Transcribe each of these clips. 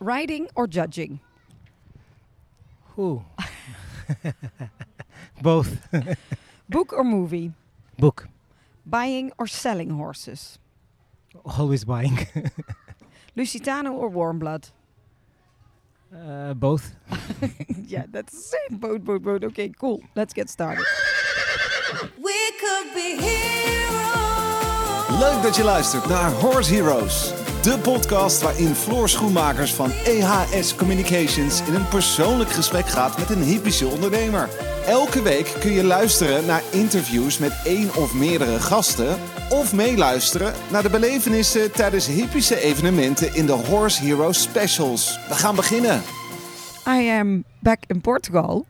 Riding or judging? Who? Both. Book or movie? Book. Buying or selling horses? Always buying. Lusitano or warm blood? Uh, both. yeah, that's the same. Both, both, both. Okay, cool. Let's get started. We could be heroes. Leuk dat je luistert naar Horse Heroes. De podcast waarin Floor Schoenmakers van EHS Communications in een persoonlijk gesprek gaat met een hippische ondernemer. Elke week kun je luisteren naar interviews met één of meerdere gasten. Of meeluisteren naar de belevenissen tijdens hippische evenementen in de Horse Heroes Specials. We gaan beginnen. I am back in Portugal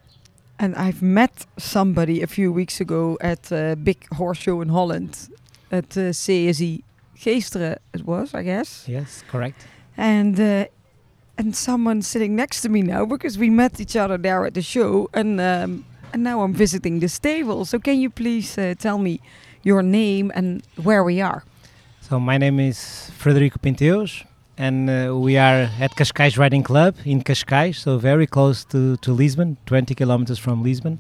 and I've met somebody a few weeks ago at a big horse show in Holland at uh, CSI Geesteren it was, I guess. Yes, correct. And uh, and someone sitting next to me now because we met each other there at the show and um, and now I'm visiting the stable. So can you please uh, tell me your name and where we are? So my name is Frederico Pinteus, and uh, we are at Cascais Riding Club in Cascais, so very close to, to Lisbon, 20 kilometers from Lisbon,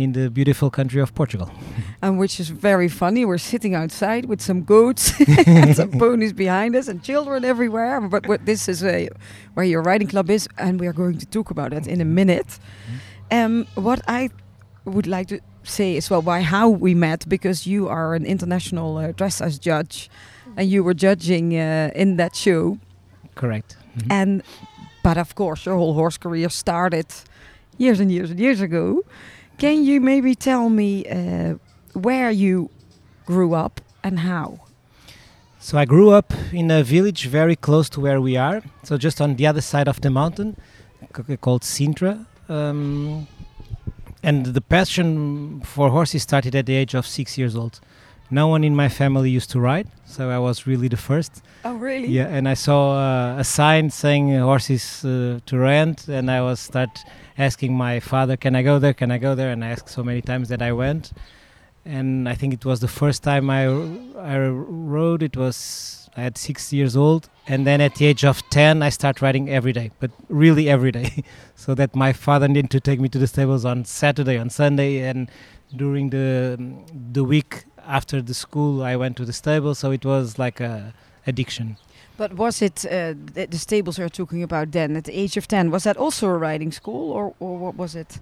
in the beautiful country of Portugal. and which is very funny. We're sitting outside with some goats and some ponies behind us and children everywhere. But what this is a, where your riding club is, and we are going to talk about that in a minute. Um, what I would like to say as well, why how we met, because you are an international uh, dressage judge, and you were judging uh, in that show, Correct. Mhm. and but of course your whole horse career started years and years and years ago. Can you maybe tell me uh, where you grew up and how? So I grew up in a village very close to where we are, so just on the other side of the mountain, called Sintra. Um, and the passion for horses started at the age of six years old. No one in my family used to ride, so I was really the first. Oh, really? Yeah, and I saw uh, a sign saying uh, horses uh, to rent, and I was start asking my father, "Can I go there? Can I go there?" And I asked so many times that I went, and I think it was the first time I I rode. It was I had six years old, and then at the age of ten, I start riding every day, but really every day, so that my father needed to take me to the stables on Saturday, on Sunday, and during the the week after the school, I went to the stable. So it was like a addiction. But was it uh, the, the stables you're talking about then at the age of 10? Was that also a riding school or, or what was it?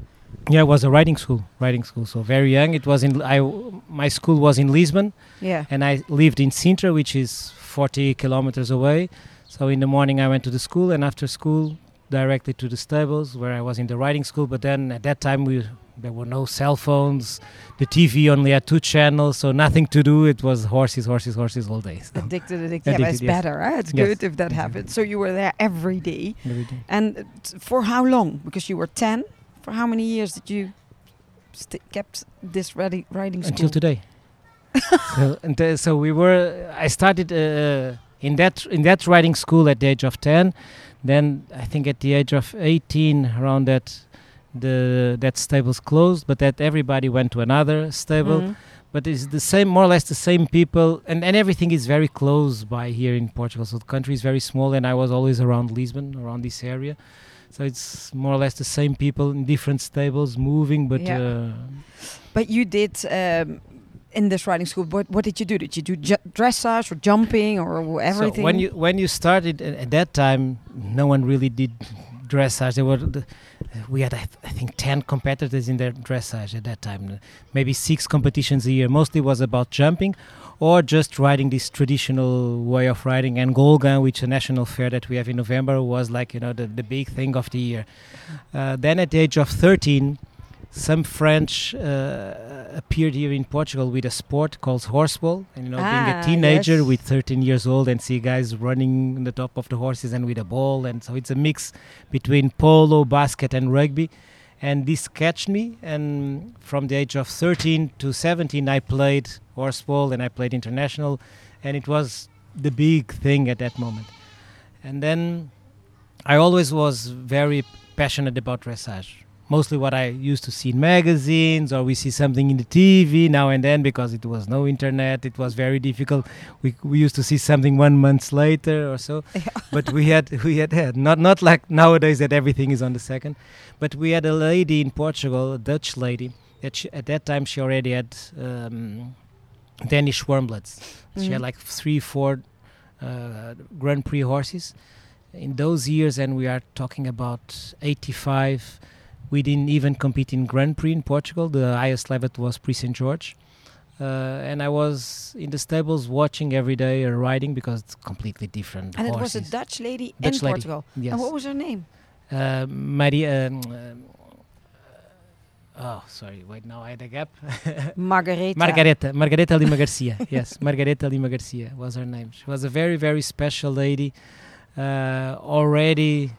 Yeah, it was a riding school. Riding school. So very young. It was in. I my school was in Lisbon, Yeah. and I lived in Sintra, which is 40 kilometers away. So in the morning I went to the school, and after school directly to the stables where I was in the riding school. But then at that time we there were no cell phones. The TV only had two channels, so nothing to do. It was horses, horses, horses all day. So Addicted, addicted. Yeah, but it's yes. better. It's Yes, good if that happens. So you were there every day. every day. And uh, for how long? Because you were 10. For how many years did you kept this riding, riding school? until today. so, and uh, so we were. I started uh, in that in that riding school at the age of ten. Then I think at the age of eighteen, around that, the that stable's closed. But that everybody went to another stable. Mhm. But it's the same, more or less the same people, and, and everything is very close by here in Portugal. So the country is very small, and I was always around Lisbon, around this area. So it's more or less the same people in different stables moving, but Yeah. uh, But you did um, in this riding school. What, what did you do? Did you do dressage or jumping or everything? So when you when you started a- at that time, no one really did dressage. There were the, we had I, th- I think ten competitors in their dressage at that time. Maybe six competitions a year. Mostly was about jumping, or just riding this traditional way of riding. And Golegã, which is a national fair that we have in November, was like you know the the big thing of the year. Uh, then at the age of thirteen. Some French uh, appeared here in Portugal with a sport called horseball, and you know, being Ah, a teenager yes. with 13 years old and see guys running on the top of the horses and with a ball and so it's a mix between polo basket and rugby. And this catched me and from the age of 13 to 17 i played horseball and i played international and it was the big thing at that moment. And then i always was very passionate about dressage mostly what I used to see in magazines or we see something in the TV now and then because it was no internet. It was very difficult. We, we used to see something one month later or so. but we had we had had not not like nowadays that everything is on the second. But we had a lady in Portugal, a Dutch lady. That she, at that time she already had um, Danish warmbloods. She had Mhm. like three, four uh, Grand Prix horses in those years, and we are talking about 85. We didn't even compete in Grand Prix in Portugal. The highest level was Prix Saint George. Uh, and I was in the stables watching every day her riding because it's completely different. And it was a. Dutch lady Dutch in lady, Portugal. Yes. And what was her name? uh, Maria. Um, um, oh, sorry. Wait, now I had a gap. Margareta. Margareta, Margareta Lima Garcia. yes, Margareta Lima Garcia was her name. She was a very, very special lady, uh, already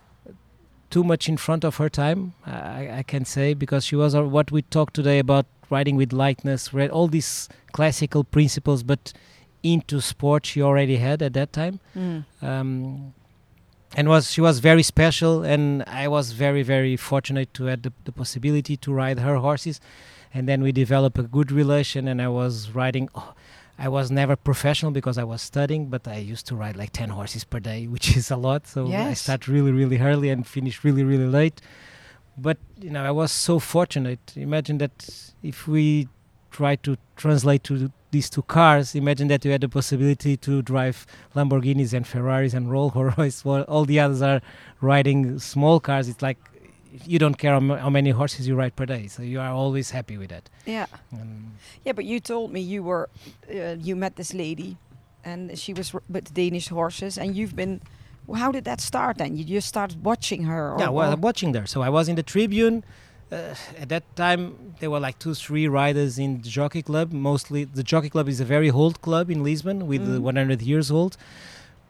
too much in front of her time, I, I can say, because she was uh, what we talked today about riding with lightness, read all these classical principles, but into sport she already had at that time. Mm. Um, and was she was very special and i was very very fortunate to have the, the possibility to ride her horses and then we developed a good relation and i was riding oh, i was never professional because i was studying but i used to ride like 10 horses per day which is a lot. So i Yes. start really really early and finish really really late. But you know i was so fortunate. Imagine that if we try to translate to these two cars imagine that you had the possibility to drive lamborghinis and ferraris and rolls royce while all the others are riding small cars. It's like you don't care how, many horses you ride per day so you are always happy with that Yeah. um, Yeah, but you told me you were, uh, you met this lady, and she was r- with Danish horses, and you've been. How did that start then? You just started watching her. Or, yeah well watching there so i was in the tribune uh, at that time there were like two three riders in the jockey club mostly the jockey club is a very old club in lisbon with uh, Mm. 100 years old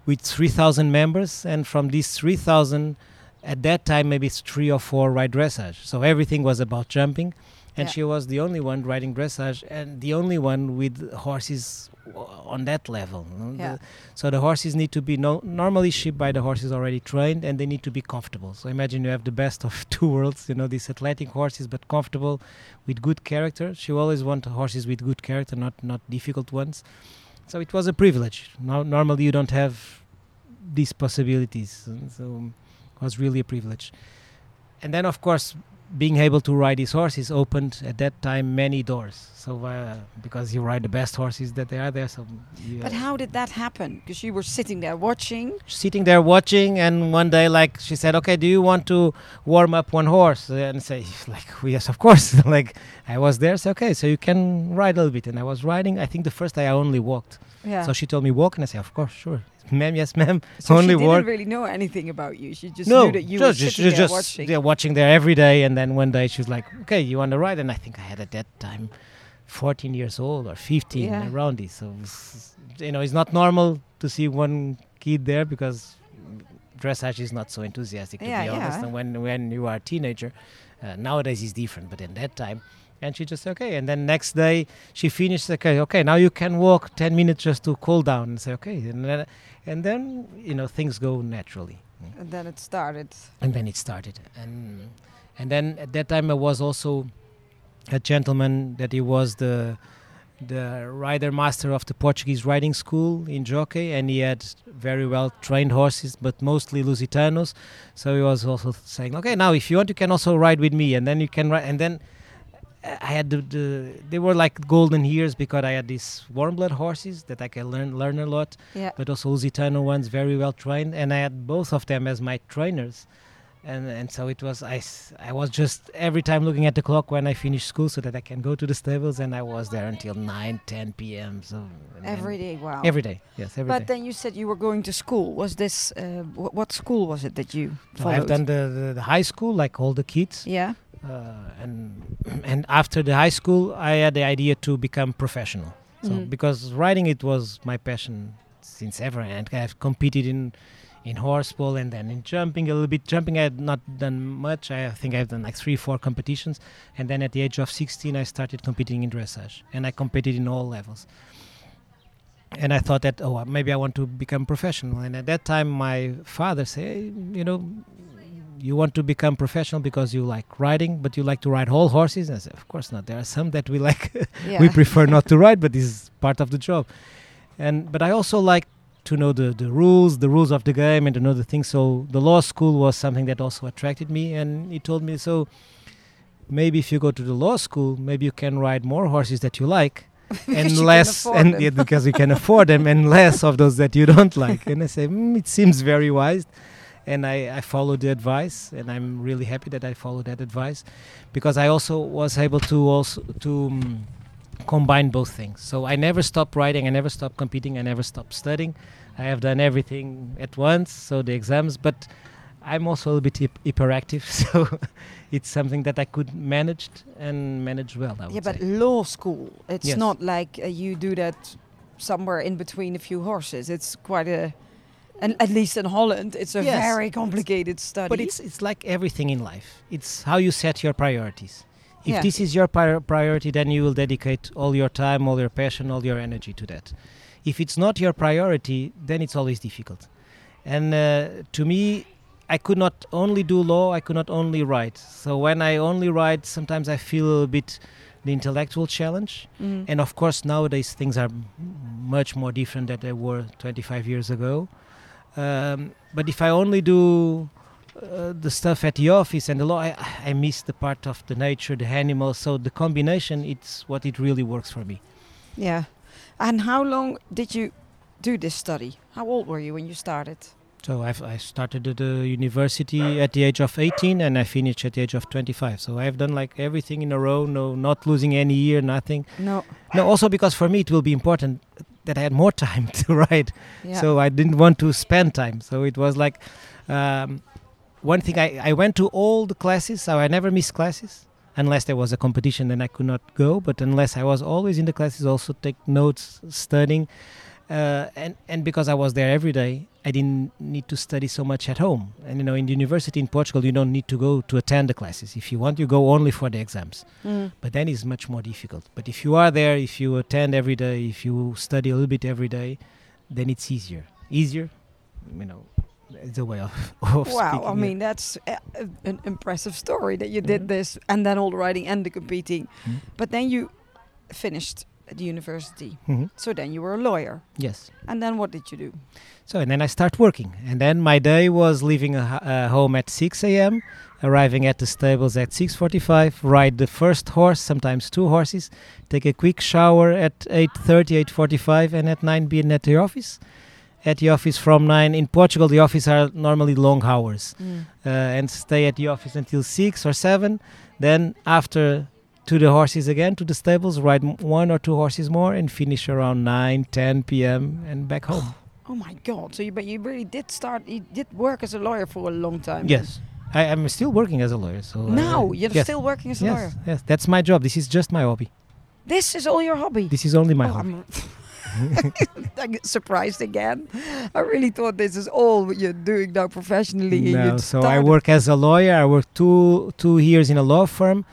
with 3000 members and from these 3000 at that time maybe it's three or four ride dressage. So everything was about jumping. And Yeah. she was the only one riding dressage and the only one with horses on that level. Yeah. the- so the horses need to be no, normally shipped by the horses already trained and they need to be comfortable. So imagine you have the best of two worlds you know these athletic horses but comfortable with good character. She always want horses with good character not not difficult ones. So it was a privilege. No, normally you don't have these possibilities. So it was really a privilege. And then of course being able to ride these horses opened at that time many doors. So uh, because you ride the best horses that they are there so But how did that happen? Because you were sitting there watching. sitting there watching and one day like she said okay do you want to warm up one horse? And say like yes of course. Like i was there so okay so you can ride a little bit. And i was riding i think the first day i only walked. Yeah. so she told me walk? And i said of course sure ma'am yes ma'am. So only she didn't really know anything about you. She just no knew that you were just, just, there just watching. yeah, watching there every day. And then one day she was like okay you want to ride? And i think i had at that time. 14 years old or 15 Yeah. around this. So it's- you know it's not normal to see one kid there because dressage is not so enthusiastic to Yeah, be honest yeah. and when when you are a teenager. Uh, nowadays it's different but in that time. And she just okay. And then next day she finished okay okay now you can walk 10 minutes just to cool down. And say okay. And then, and then you know things go naturally. And then it started. and then it started. And and then at that time I was also a gentleman that he was the the rider master of the Portuguese riding school in Jockey. And he had very well trained horses but mostly Lusitanos. So he was also saying okay now if you want you can also ride with me and then you can ride and then I had the, the they were like golden years because I had these warm blood horses that I can learn learn a lot Yeah. but also Lusitano ones very well trained and I had both of them as my trainers and and so it was I I was just every time looking at the clock when I finished school so that I can go to the stables and I was there until 9 10 p.m. so Every day. Wow. every day yes every But day. then you said you were going to school. Was this uh, wh- what school was it that you So followed? I've done the, the, the high school like all the kids Yeah. Uh, and and after the high school I had the idea to become professional. So Mhm. because riding it was my passion since ever and I've competed in in horseball and then in jumping a little bit. Jumping I had not done much. I think I've done like three four competitions. And then at the age of 16 I started competing in dressage. And I competed in all levels. And I thought that oh maybe I want to become professional. And at that time my father said "Hey, you know you want to become professional because you like riding, but you like to ride whole horses. And I said, of course not. There are some that we like, Yeah. we prefer not to ride, but this is part of the job. And but I also like to know the the rules, the rules of the game, and to know the things. So the law school was something that also attracted me. And he told me, so maybe if you go to the law school, maybe you can ride more horses that you like. and less and yeah, because you can afford them and less of those that you don't like and i say mm, it seems very wise and I, I followed the advice and i'm really happy that i followed that advice because i also was able to also to um, combine both things so i never stopped writing i never stopped competing i never stopped studying i have done everything at once so the exams but i'm also a little bit hyp- hyperactive so it's something that i could manage and manage well I Yeah, but say. law school. It's Yes. not like uh, you do that somewhere in between a few horses. It's quite a, and at least in Holland, it's a Yes. very complicated study. But it's it's like everything in life. It's how you set your priorities. If Yeah. this is your pri- priority, then you will dedicate all your time, all your passion, all your energy to that. If it's not your priority, then it's always difficult. And uh, to me, I could not only do law, I could not only write. So when I only write, sometimes I feel a bit the intellectual challenge. Mm. And of course, nowadays things are m- much more different than they were 25 years ago. Um, but if I only do uh, the stuff at the office and the law, I, I miss the part of the nature, the animals. So the combination, it's what it really works for me. yeah. And how long did you do this study? How old were you when you started? So I've, I started at the university at the age of 18 and I finished at the age of 25. So I've done like everything in a row, no, not losing any year, nothing. No. No, also because for me it will be important that I had more time to write. Yeah. So I didn't want to spend time. So it was like um, one thing. I, I went to all the classes, so I never missed classes unless there was a competition. Then I could not go. But unless I was always in the classes, also take notes, studying, uh, and and because I was there every day, I didn't need to study so much at home. And you know, in the university in Portugal, you don't need to go to attend the classes. If you want, you go only for the exams Mm. but then it's much more difficult. But if you are there, if you attend every day, if you study a little bit every day, then it's easier. Easier, you know, it's a way of, of Wow, I mean that's uh, uh, an impressive story that you did Mhm. this and then all the writing and the competing. Mhm. But then you finished at the university. Mhm. So then you were a lawyer. Yes. And then what did you do? So and then I start working, and then my day was leaving a, uh, home at 6 a.m., arriving at the stables at 6:45, ride the first horse, sometimes two horses, take a quick shower at 8:30, 8:45, and at 9 being at the office. At the office from 9 in Portugal, the office are normally long hours. uh, and stay at the office until six or seven. Then after to the horses again to the stables, ride one or two horses more, and finish around 9, 10 p.m. and back home. Oh my God! So you but you really did start. You did work as a lawyer for a long time. yes, I, I'm still working as a lawyer. So uh, Now you're yes. still working as a yes, lawyer. yes, that's my job. This is just my hobby. This is all your hobby. This is only my Oh, hobby. I'm, get surprised again. I really thought this is all what you're doing now professionally. No, so I work as a lawyer. I worked two two years in a law firm.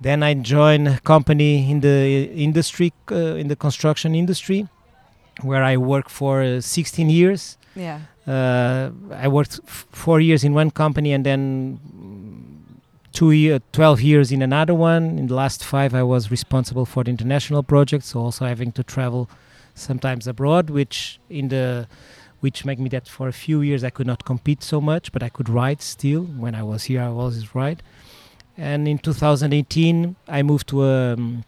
Then I joined a company in the industry, uh, in the construction industry, where I worked for uh, 16 years. Yeah. Uh, I worked f- four years in one company and then two year, 12 years in another one. In the last five, I was responsible for the international projects, so also having to travel sometimes abroad, which in the which make me that for a few years I could not compete so much, but I could ride still. When I was here, I always ride. And in 2018, I moved to a um,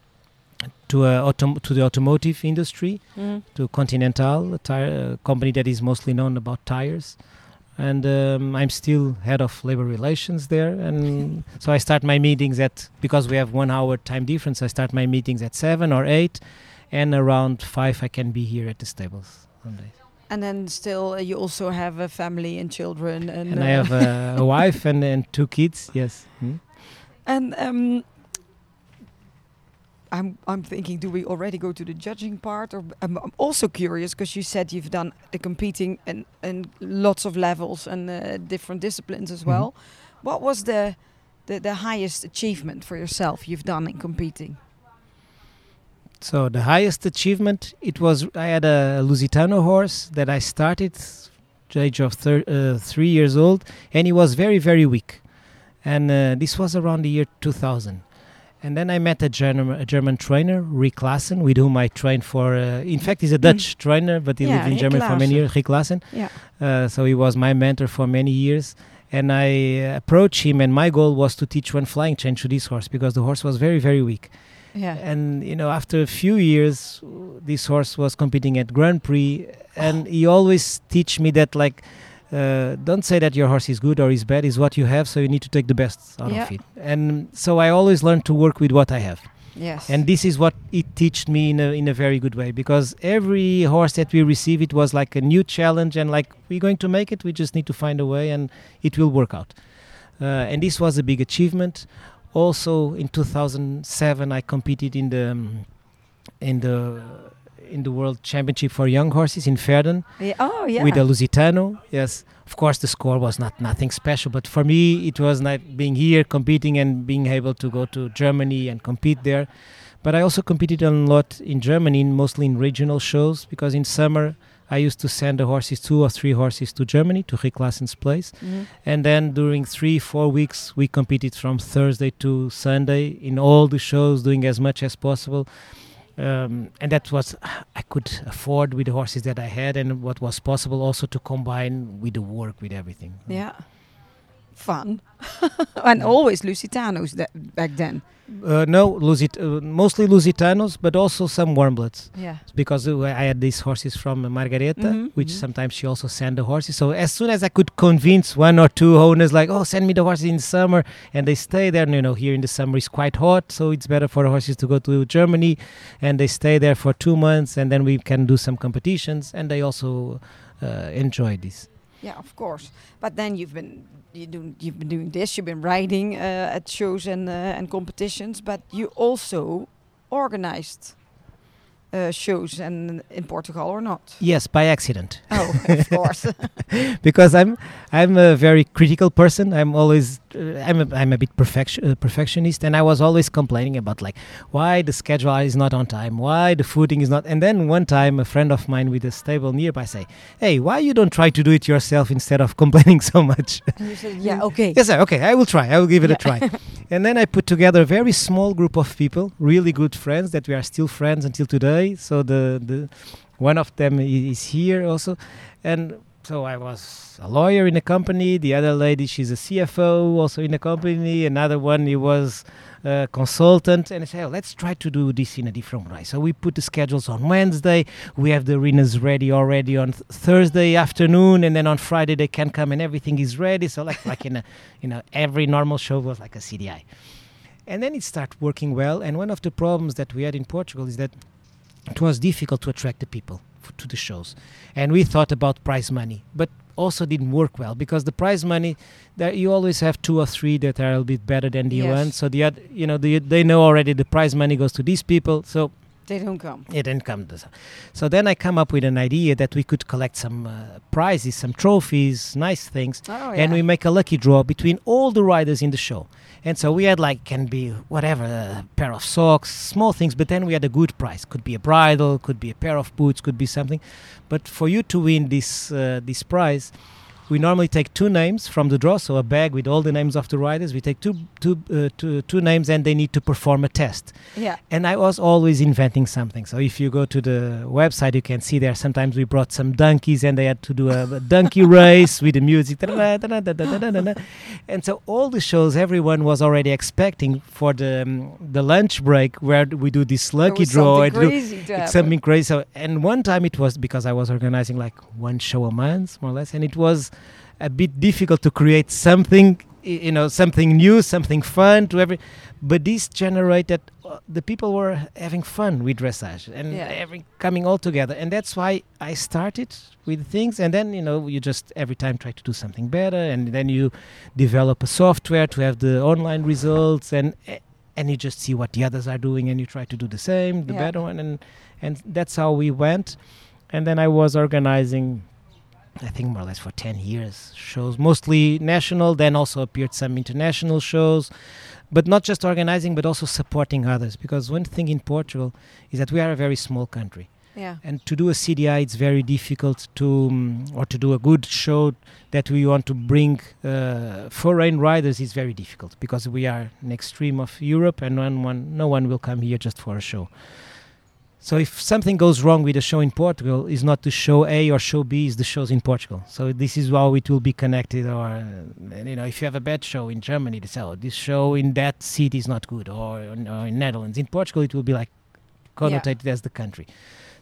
to a autom- to the automotive industry Mm. to Continental, a tire uh, company that is mostly known about tires. And um, I'm still head of labor relations there. And so I start my meetings at, because we have one hour time difference, I start my meetings at seven or eight. And around five, I can be here at the stables. And then still, uh, you also have a family and children, and, And I uh, have uh, a wife and, and two kids, yes. Hmm? And um, I'm I'm thinking, do we already go to the judging part? Or I'm, I'm also curious because you said you've done the competing and and lots of levels and uh, different disciplines as Mhm. well. What was the, the the highest achievement for yourself you've done in competing? So the highest achievement it was I had a Lusitano horse that I started the age of thir- uh, three years old, and he was very very weak. And uh, this was around the year 2000. And then I met a German, a German trainer, Rick Lassen, with whom I trained for. Uh, in fact, he's a Dutch trainer, but he Yeah, lived in Rick Germany for many years. Rick Lassen. Yeah. Uh, so he was my mentor for many years. And I uh, approached him, and my goal was to teach one flying change to this horse because the horse was very, very weak. Yeah. And you know, after a few years, this horse was competing at Grand Prix, and he always teach me that like, uh, don't say that your horse is good or is bad. Is what you have, so you need to take the best out Yeah. of it. And so I always learn to work with what I have, Yes. and this is what it taught me in a in a very good way because every horse that we receive, it was like a new challenge, and like we're going to make it. We just need to find a way, and it will work out. Uh, and this was a big achievement. Also, in 2007, I competed in the um, in the in the World Championship for young horses in Verden Yeah. Oh yeah. with a Lusitano. Yes, of course, the score was not nothing special, but for me, it was like being here, competing, and being able to go to Germany and compete there. But I also competed a lot in Germany, mostly in regional shows, because in summer I used to send the horses, two or three horses, to Germany to Rick Lassen's place. Mhm. And then during three, four weeks, we competed from Thursday to Sunday in all the shows, doing as much as possible. Um, and that was I could afford with the horses that I had, and what was possible also to combine with the work, with everything. Yeah. Fun. and always Lusitanos that back then. Uh, no, Lusit- uh, mostly Lusitanos, but also some warmbloods. Yeah. because uh, I had these horses from Margareta, Mhm, which mhm. sometimes she also sent the horses. So as soon as I could convince one or two owners, like, oh, send me the horses in summer, and they stay there. You know, here in the summer it's quite hot, so it's better for the horses to go to Germany, and they stay there for two months, and then we can do some competitions, and they also uh, enjoy this. Yeah, of course. But then you've been you do you've been doing this. You've been riding uh, at shows and uh, and competitions, but you also organized uh, shows and in Portugal or not? Yes, by accident. Oh, of course. because I'm I'm a very critical person. I'm always uh, I'm a, I'm a bit perfection uh, perfectionist, and I was always complaining about like why the schedule is not on time, why the footing is not. And then one time, a friend of mine with a stable nearby say, "Hey, why you don't try to do it yourself instead of complaining so much?" and you said, yeah, okay. yes, sir, okay, I will try. I will give it a try. and then I put together a very small group of people, really good friends that we are still friends until today. So the the one of them is here also, and so I was a lawyer in a company. The other lady, she's a CFO, also in a company. Another one, he was a consultant. And I said, oh, let's try to do this in a different way. So we put the schedules on Wednesday. We have the arenas ready already on th- Thursday afternoon, and then on Friday they can come and everything is ready. So like like in a you know every normal show was like a CDI. And then it started working well. And one of the problems that we had in Portugal is that it was difficult to attract the people f- to the shows. And we thought about prize money, but also didn't work well because the prize money, that you always have two or three that are a little bit better than the Yes. one. So the oth- you know the, they know already the prize money goes to these people. So They don't come. it didn't come so- then i come up with an idea that we could collect some uh, prizes some trophies nice things Oh, and we make a lucky draw between all the riders in the show and so we had like can be whatever a pair of socks small things but then we had a good prize could be a bridle could be a pair of boots could be something. But for you to win this uh, this prize we normally take two names from the draw, so a bag with all the names of the riders. We take two, two, uh, two, two names, and they need to perform a test. Yeah. And I was always inventing something. So if you go to the website, you can see there. Sometimes we brought some donkeys, and they had to do a, a donkey race with the music. and so all the shows, everyone was already expecting for the um, the lunch break where we do this lucky draw. Something crazy it's something crazy. So, and one time it was because I was organizing like one show a month, more or less, and it was a bit difficult to create something, you know, something new, something fun to every. But this generated uh, the people were having fun with dressage and Yeah. every coming all together, and that's why I started with things, and then you know you just every time try to do something better, and then you develop a software to have the online results and. eh, and you just see what the others are doing and you try to do the same the Yeah. better one and and that's how we went and then i was organizing i think more or less for 10 years shows mostly national then also appeared some international shows but not just organizing but also supporting others because one thing in portugal is that we are a very small country Yeah. And to do a CDI, it's very difficult to, um, or to do a good show that we want to bring uh, foreign riders is very difficult because we are an extreme of Europe, and one, one, no one will come here just for a show. So if something goes wrong with a show in Portugal, is not the show A or show B, is the shows in Portugal. So this is how it will be connected. Or uh, you know, if you have a bad show in Germany, they say, "Oh, this show in that city is not good," or, or in Netherlands. In Portugal, it will be like connotated as the country.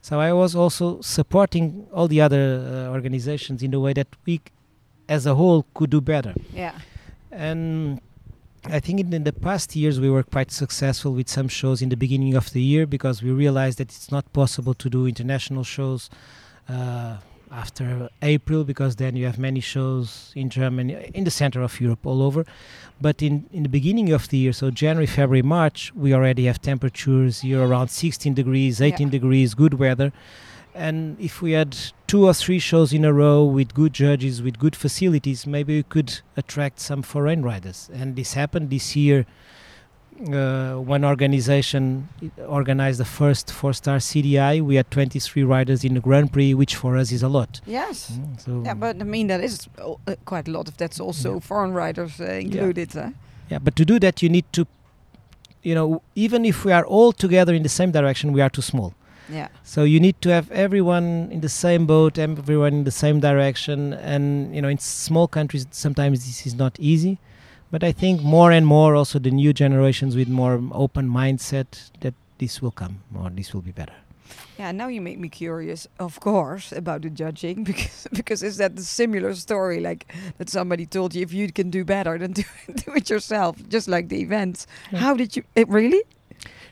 So I was also supporting all the other uh, organizations in the way that we, as a whole, could do better. Yeah. And I think in, in the past years we were quite successful with some shows in the beginning of the year because we realized that it's not possible to do international shows uh, after April because then you have many shows in Germany, in the center of Europe, all over. But in, in the beginning of the year, so January, February, March, we already have temperatures here around 16 degrees, 18 degrees, good weather. And if we had two or three shows in a row with good judges, with good facilities, maybe we could attract some foreign riders. And this happened this year. Uh, one organization organized the first four-star CDI. We had 23 riders in the Grand Prix, which for us is a lot. Yes. Mm, so Yeah, but I mean that is uh, quite a lot. If that's also Yeah. foreign riders uh, included. Huh? Yeah, but to do that, you need to, you know, even if we are all together in the same direction, we are too small. Yeah. So you need to have everyone in the same boat, everyone in the same direction, and you know, in small countries, sometimes this is not easy. But I think more and more, also the new generations with more open mindset, that this will come or this will be better. Yeah, now you make me curious, of course, about the judging because because is that the similar story like that somebody told you if you can do better then do, do it yourself, just like the events. Yeah. How did you it really?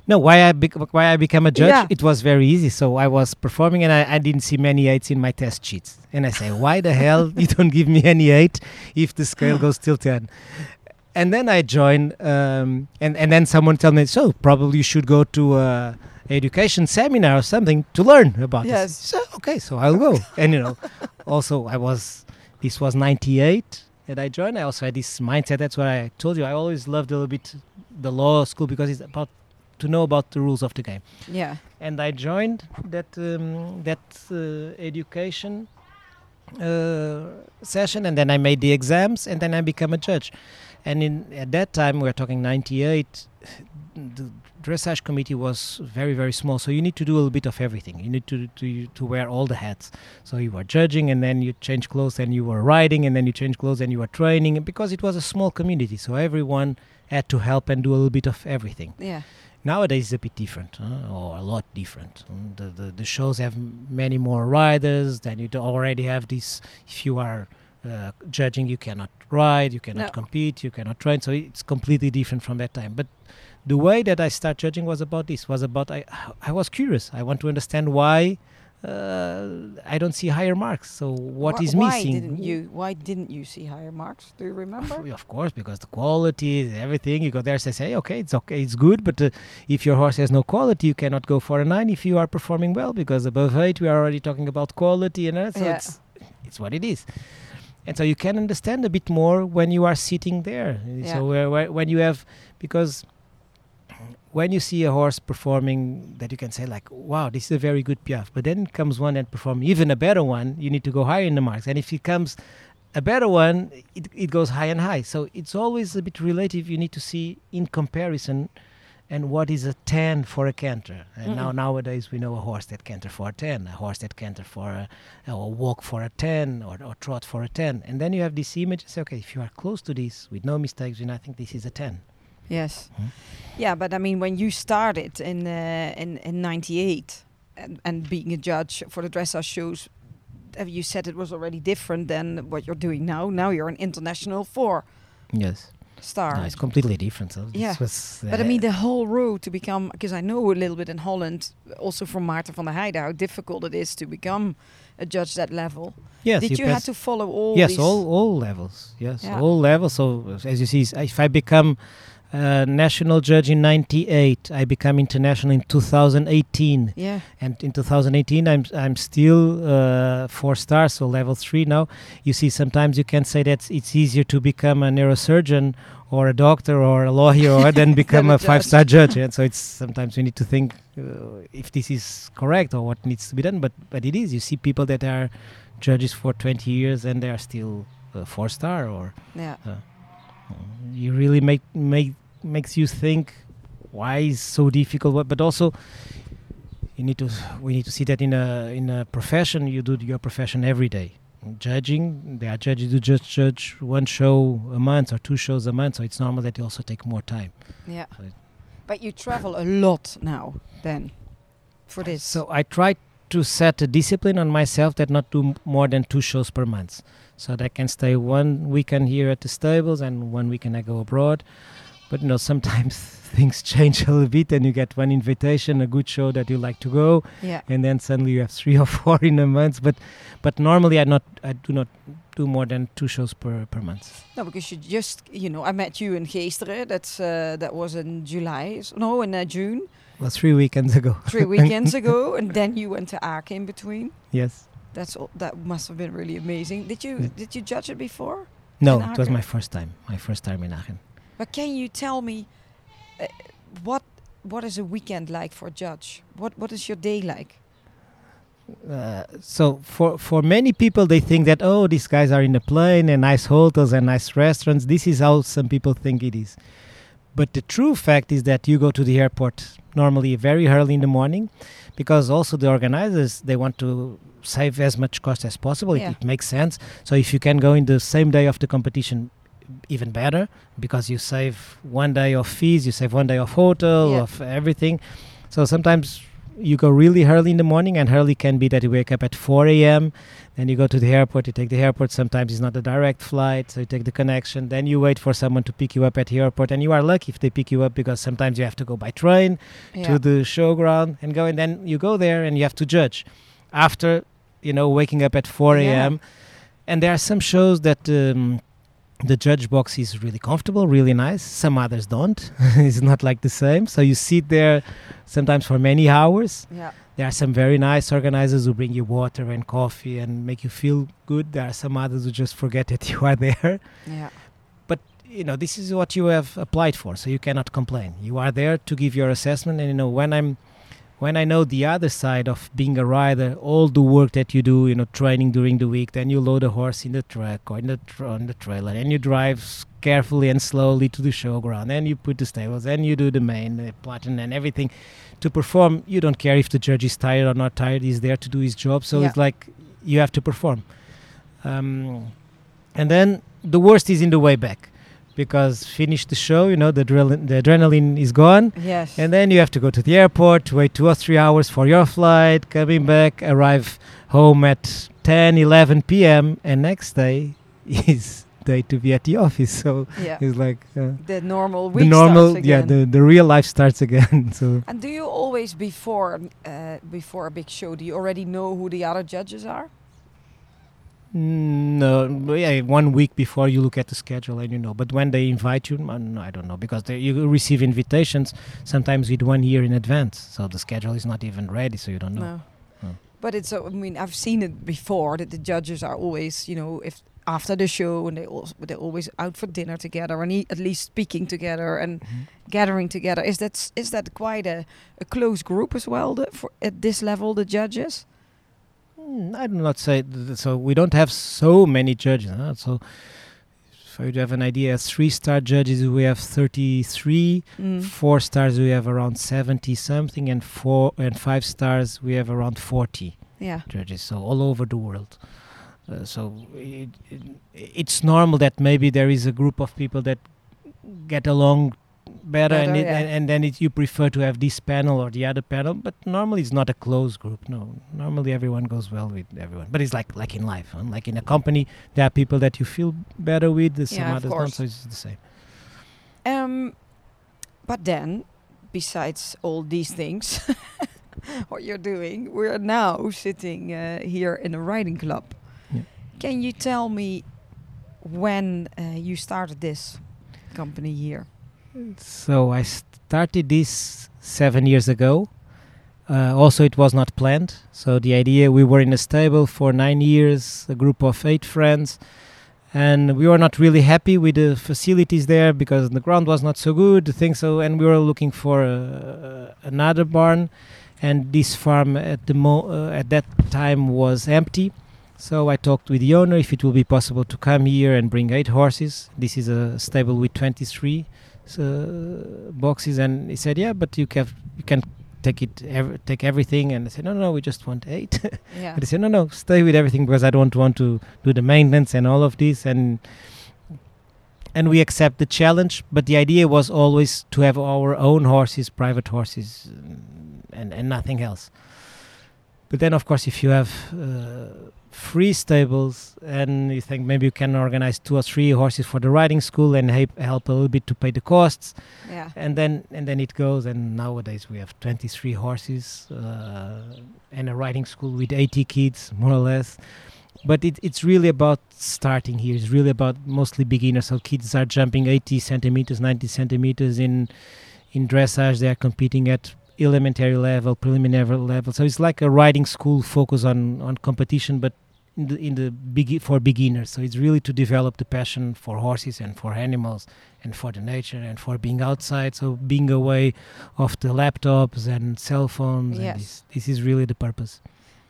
No, why I bec- why I became a judge? Yeah. It was very easy. So I was performing, and I, I didn't see many eights in my test sheets. And I say, why the hell you don't give me any eight if the scale goes till ten? And then I joined, um, and and then someone told me, so probably you should go to a education seminar or something to learn about Yes. this. So okay, so I'll go. and you know, also I was this was '98 that I joined. I also had this mindset. That's what I told you. I always loved a little bit the law school because it's about to know about the rules of the game. Yeah. And I joined that um, that uh, education uh, session, and then I made the exams, and then I became a judge. And in at that time, we're talking '98. The dressage committee was very very small, so you need to do a little bit of everything. You need to to to wear all the hats. So you were judging, and then you change clothes, and you were riding, and then you change clothes, and you were training. Because it was a small community, so everyone had to help and do a little bit of everything. Yeah. Nowadays, it's a bit different, huh? or a lot different. Mm, The, the, the shows have many more riders. Then you already have this. If you are uh, judging, you cannot ride, you cannot No. compete, you cannot train. So it's completely different from that time. But the way that I start judging was about this. Was about I. I was curious. I want to understand why uh, I don't see higher marks. So what Wh- is why missing? didn't you? Why didn't you see higher marks? Do you remember? Of course, because the quality, everything. You go there, say, say, okay, it's okay, it's good. But uh, if your horse has no quality, you cannot go for a nine if you are performing well, because above eight, we are already talking about quality, and uh, so Yeah. it's it's what it is. And so you can understand a bit more when you are sitting there. Yeah. So where, where, when you have, because when you see a horse performing that you can say like, wow, this is a very good piaffe. But then comes one that perform even a better one, you need to go higher in the marks. And if it comes a better one, it, it goes high and high. So it's always a bit relative. You need to see in comparison and what is a 10 for a canter. And now Mm-mm. nowadays we know a horse that canter for a 10, a horse that canter for a, or walk for a 10 or, or trot for a 10. And then you have this image and say, okay, if you are close to this with no mistakes, then I think this is a 10. Yes. Hmm? Yeah, but I mean, when you started in uh, in in '98 and, and being a judge for the dressage shows, uh, you said it was already different than what you're doing now. Now you're an international four Yes. star. No, it's completely different. So Yeah. was, But I uh, mean, the whole road to become, because I know a little bit in Holland, also from Maarten van der Heijden, how difficult it is to become a judge that level. yes, Did you pass- have to follow all yes these? all all levels yes Yeah. all levels so uh, as you see if i become a national judge in 98 i become international in 2018 Yeah, and in 2018 i'm i'm still uh, four stars so level three now you see sometimes you can say that it's easier to become a neurosurgeon or a doctor or a lawyer or then become a a five-star judge. And so it's sometimes we need to think uh, if this is correct or what needs to be done. But but it is. You see people that are judges for 20 years and they are still uh, four-star or Yeah. you really make make makes you think why is so difficult but also you need to we need to see that in a in a profession you do your profession every day judging there are judges who just judge one show a month or two shows a month so it's normal that you also take more time Yeah. Right. But you travel a lot now then for this. so i try to set a discipline on myself that not do m- more than two shows per month so that i can stay one weekend here at the stables and one weekend i go abroad but you know sometimes things change a little bit and you get one invitation a good show that you like to go yeah. and then suddenly you have three or four in a month but but normally i not i do not do more than two shows per per month No, because you just, you know, I met you in Geesteren. That's uh, that was in July. No, in uh, June, well three weekends ago three weekends ago, and then you went to Aken in between. yes That's all, that must have been really amazing. Did you Yeah. did you judge it before? no it was my first time my first time in aachen But can you tell me uh, what what is a weekend like for a judge? What what is your day like? uh, so for for many people they think that oh these guys are in a plane and nice hotels and nice restaurants this is how some people think it is but the true fact is that you go to the airport normally very early in the morning because also the organizers they want to save as much cost as possible Yeah. it, it makes sense so if you can go in the same day of the competition even better because you save one day of fees you save one day of hotel Yeah. of everything so sometimes you go really early in the morning and early can be that you wake up at 4 a.m then you go to the airport you take the airport sometimes it's not a direct flight so you take the connection then you wait for someone to pick you up at the airport and you are lucky if they pick you up because sometimes you have to go by train Yeah. to the showground and go and then you go there and you have to judge after you know waking up at 4 Yeah. a.m and there are some shows that um, the judge box is really comfortable really nice. Some others don't. It's not like the same. So you sit there sometimes for many hours. Yeah. there are some very nice organizers who bring you water and coffee and make you feel good. There are some others who just forget that you are there. Yeah. But you know this is what you have applied for so you cannot complain. You are there to give your assessment and you know when i'm when i know the other side of being a rider all the work that you do you know training during the week then you load a horse in the truck or in the tr- on the trailer and you drive carefully and slowly to the showground and you put the stables and you do the main the platen and everything to perform. You don't care if the judge is tired or not tired he's there to do his job so Yeah. it's like you have to perform. Um, and then the worst is in the way back because finish the show you know the, adrenaline the adrenaline is gone Yes. and then you have to go to the airport wait two or three hours for your flight coming back arrive home at 10 11 p.m and next day is day to be at the office so yeah. it's like uh, The normal week the normal yeah the, the real life starts again so And do you always before uh, before a big show do you already know who the other judges are? Mm, No, yeah, one week before you look at the schedule and you know. But when they invite you, mm, I don't know because they, you receive invitations sometimes with one year in advance, so the schedule is not even ready, so you don't know. No. But it's uh, I mean I've seen it before that the judges are always you know if after the show and they also they're always out for dinner together and e- at least speaking together and Mhm. gathering together. Is that is that quite a, a close group as well the, for at this level the judges? Mm, I do not say so. We don't have so many judges. Huh? So, for you to have an idea, three-star judges we have 33. Mm. Four stars we have around 70 something, and four and five stars we have around 40. Yeah. judges, so all over the world. Uh, so it, it, it's normal that maybe there is a group of people that get along better, and, it, yeah. and, and then it, you prefer to have this panel or the other panel. But normally it's not a closed group. No, normally everyone goes well with everyone. But it's like like in life, huh? like in a company, there are people that you feel better with, there's some Yeah, of others course. So it's the same. Um, but then, besides all these things, what you're doing, we're now sitting uh, here in a riding club. Yeah. Can you tell me when uh, you started this company here? So I started this seven years ago. Uh, also, it was not planned. So the idea we were in a stable for nine years, a group of eight friends, and we were not really happy with the facilities there because the ground was not so good. The thing so, and we were looking for uh, another barn, and this farm at the mo- uh, at that time was empty. So I talked with the owner if it will be possible to come here and bring eight horses. This is a stable with 23 uh, boxes, and he said, "Yeah, but you can you can take it ev- take everything." And I said, "No, no, we just want eight. Yeah. But they said, "No, no, stay with everything because I don't want to do the maintenance and all of this." And and we accept the challenge. But the idea was always to have our own horses, private horses, and and nothing else. But then, of course, if you have uh, free stables and you think maybe you can organize two or three horses for the riding school and help, help a little bit to pay the costs, Yeah. and then and then it goes. And nowadays we have 23 horses uh, and a riding school with 80 kids, more or less. But it, it's really about starting here. It's really about mostly beginners. So kids are jumping 80 centimeters, 90 centimeters in in dressage. They are competing at elementary level, preliminary level. So it's like a riding school focus on on competition, but in the in the begi- for beginners. So it's really to develop the passion for horses and for animals and for the nature and for being outside. So being away of the laptops and cell phones. Yes. And this, this is really the purpose.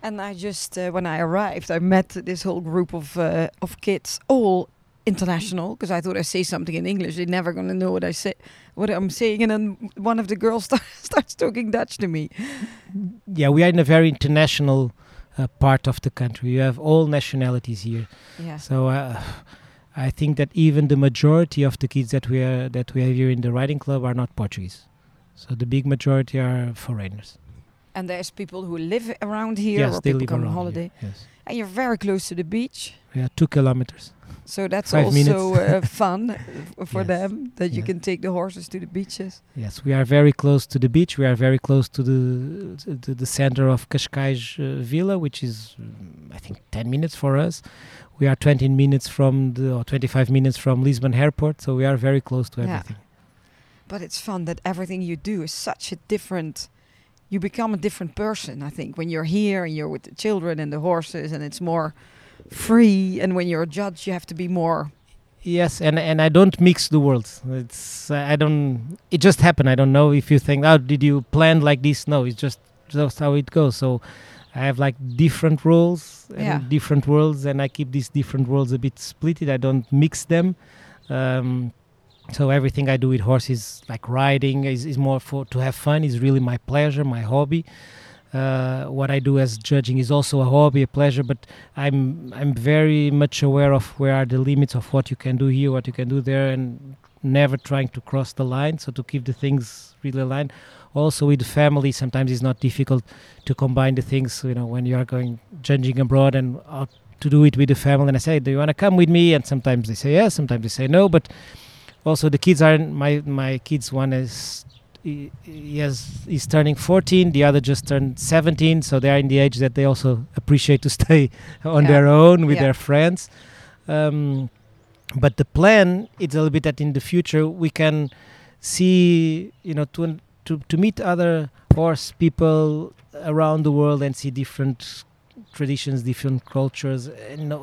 And I just, uh, when I arrived, I met this whole group of uh, of kids, all international, because I thought I say something in English, they're never gonna know what I say, what I'm saying. And then one of the girls start, starts talking Dutch to me. Yeah, we are in a very international uh, part of the country. You have all nationalities here. Yeah. So uh, I think that even the majority of the kids that we are that we have here in the riding club are not Portuguese. So the big majority are foreigners. And there's people who live around here, yes, or people come on holiday. Here. Yes, And you're very close to the beach, yeah, two kilometers. So that's Five also uh, fun for Yes. them that you can take the horses to the beaches. Yes, we are very close to the beach. We are very close to the to the center of Cascais uh, Villa, which is I think 10 minutes for us. We are 20 minutes from the or 25 minutes from Lisbon Airport, so we are very close to Yeah. everything. But it's fun that everything you do is such a different. You become a different person, I think, when you're here and you're with the children and the horses, and it's more free. And when you're a judge, you have to be more. Yes, and and I don't mix the worlds. It's uh, I don't. It just happened. I don't know if you think, oh, did you plan like this? No, it's just just how it goes. So I have like different roles and Yeah. different worlds, and I keep these different worlds a bit splitted. I don't mix them. Um, so everything I do with horses, like riding, is, is more for to have fun. Is really my pleasure, my hobby. Uh, what I do as judging is also a hobby, a pleasure, but I'm I'm very much aware of where are the limits of what you can do here, what you can do there, and never trying to cross the line. So to keep the things really aligned. Also with family, sometimes it's not difficult to combine the things. You know, when you are going judging abroad and out to do it with the family, and I say, "Do you want to come with me?" And sometimes they say yes, sometimes they say no. But also the kids are my my kids. One is he, he has he's turning 14 the other just turned 17 so they are in the age that they also appreciate to stay on Yeah. their own with Yeah. their friends um, but the plan it's a little bit that in the future we can see you know to to, to meet other horse people around the world and see different traditions different cultures and, you know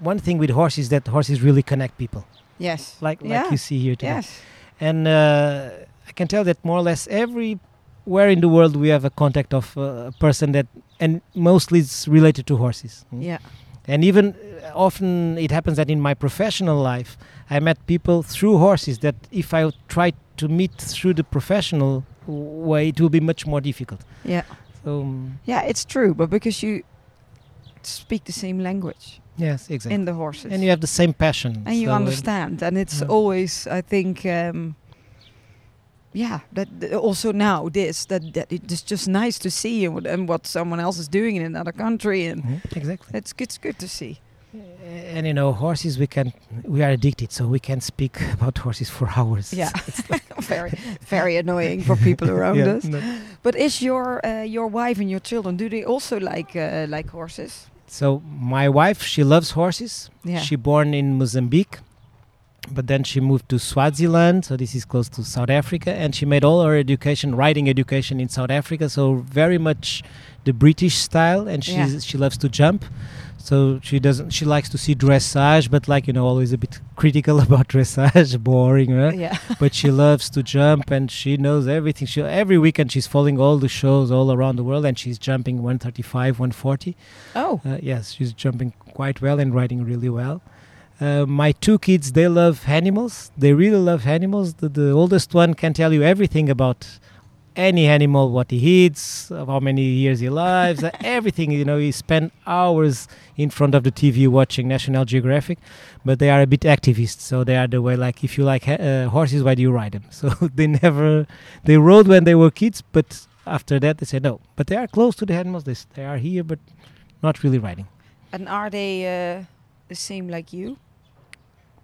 one thing with horses is that horses really connect people Yes. like like Yeah. you see here today Yes. and uh, I can tell that more or less everywhere in the world we have a contact of uh, a person that, and mostly it's related to horses. Mm. Yeah. And even uh, often it happens that in my professional life, I met people through horses that if I try to meet through the professional w- way, it will be much more difficult. Yeah. So um, Yeah, it's true, but because you speak the same language yes, exactly. in the horses. and you have the same passion. and you so, uh, understand and it's yeah. always i think um yeah that also now this that, that it's just nice to see and what, and what someone else is doing in another country and Mhm, exactly. it's good, it's good to see And you know, horses we can we are addicted, so we can speak about horses for hours. yeah very very annoying for people around Yeah, us no. but is your uh, your wife and your children do they also like uh, like horses So my wife, she loves horses. yeah She born in Mozambique, but then she moved to Swaziland, so this is close to South Africa, and she made all her education, riding education, in South Africa. So very much the British style, and she's, Yeah. she loves to jump. So she doesn't. She likes to see dressage, but like you know, always a bit critical about dressage, boring. Right? Yeah. but she loves to jump and she knows everything. She every weekend she's following all the shows all around the world, and she's jumping 135, 140. Oh. Uh, yes, she's jumping quite well and riding really well. Uh, my two kids, they love animals. They really love animals. The, the oldest one can tell you everything about any animal, what he eats, how many years he lives, uh, everything. You know, he spend hours in front of the TV watching National Geographic. But they are a bit activists, so they are the way like if you like uh, horses, why do you ride them? So they never they rode when they were kids, but after that they said no. But they are close to the animals. They, they are here, but not really riding. And are they uh, the same like you?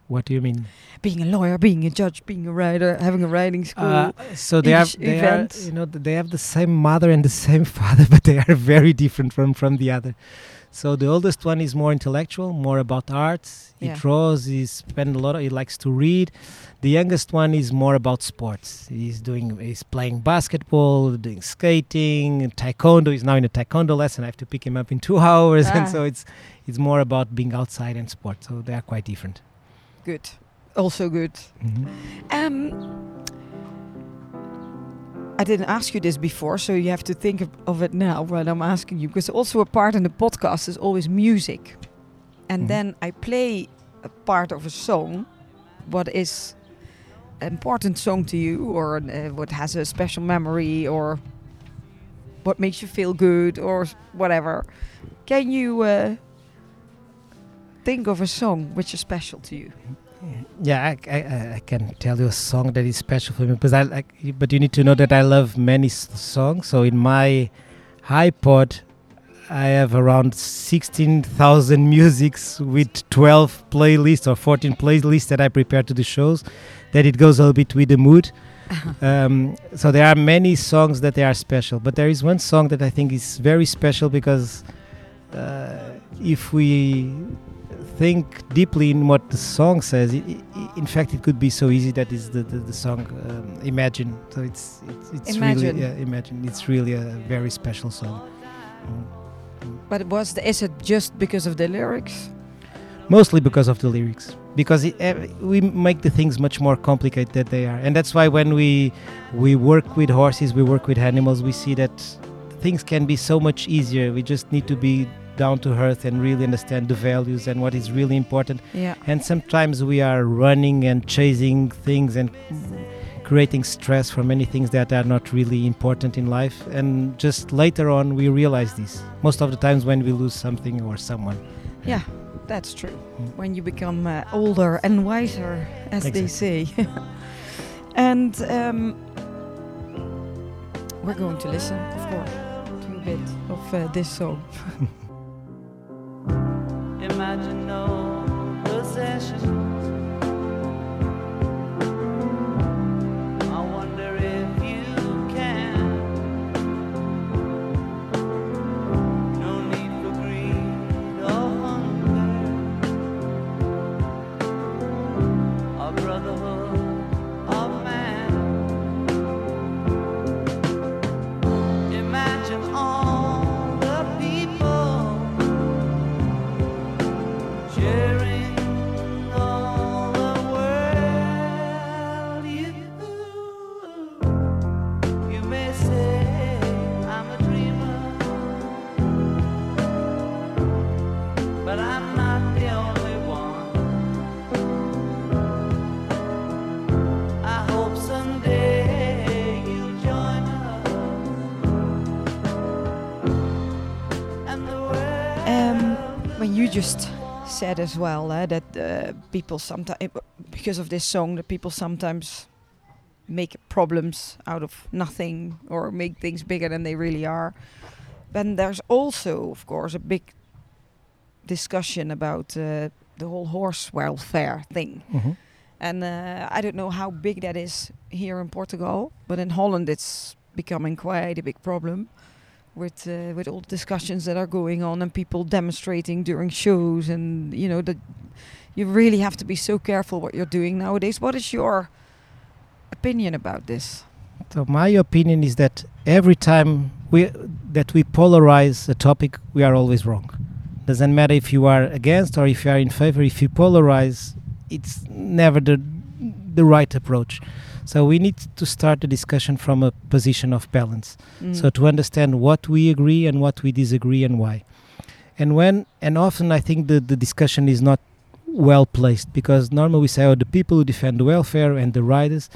What do you mean? Being a lawyer, being a judge, being a writer, having a writing school. Uh, so they have they event. are, you know, they have the same mother and the same father, but they are very different from from the other. So the oldest one is more intellectual, more about arts. He Yeah. draws. He spends a lot. Of, he likes to read. The youngest one is more about sports. He's doing. He's playing basketball, doing skating, taekwondo. He's now in a taekwondo lesson. I have to pick him up in two hours, and Ah. so it's it's more about being outside and sport. So they are quite different. good. Also good. Mhm. Um, I didn't ask you this before, so you have to think of, it now when I'm asking you. Because also a part in the podcast is always music, and Mhm. then I play a part of a song, what is an important song to you, or uh, what has a special memory, or what makes you feel good, or whatever. Can you uh, think of a song which is special to you? Yeah, I, I, I- can tell you a song that is special for me because I like. But you need to know that I love many s- songs. So in my iPod, I have around sixteen thousand musics with twelve playlists or fourteen playlists that I prepare to the shows. That it goes a little bit with the mood. um, so there are many songs that they are special, but there is one song that I think is very special because uh, if we think deeply in what the song says, i i in fact, it could be so easy that is the, the, the song um, Imagine. So it's it's, it's Imagine. really yeah, Imagine. It's really a very special song. But was the, is it just because of the lyrics? Mostly because of the lyrics, because it, eh, we make the things much more complicated than they are, and that's why when we we work with horses, we work with animals, we see that things can be so much easier. We just need to be down to earth and really understand the values and what is really important. Yeah. And sometimes we are running and chasing things and creating stress for many things that are not really important in life. And just later on, we realize this. Most of the times when we lose something or someone. Yeah, that's true. Mm. When you become uh, older and wiser, as they say. and um, we're going to listen, of course, to a bit of uh, this song. Imagine no said as well uh, that uh, people sometimes, because of this song, that people sometimes make problems out of nothing or make things bigger than they really are. Then there's also, of course, a big discussion about uh, the whole horse welfare thing. Mhm. And uh, I don't know how big that is here in Portugal, but in Holland it's becoming quite a big problem with uh, with all the discussions that are going on and people demonstrating during shows and you know that you really have to be so careful what you're doing nowadays. What is your opinion about this? So my opinion is that every time we that we polarize a topic, we are always wrong. Doesn't matter if you are against or if you are in favor. If you polarize, it's never the the right approach. So we need to start the discussion from a position of balance. Mm. So to understand what we agree and what we disagree and why. And when and often I think the, the discussion is not well placed because normally we say, oh, the people who defend the welfare and the riders.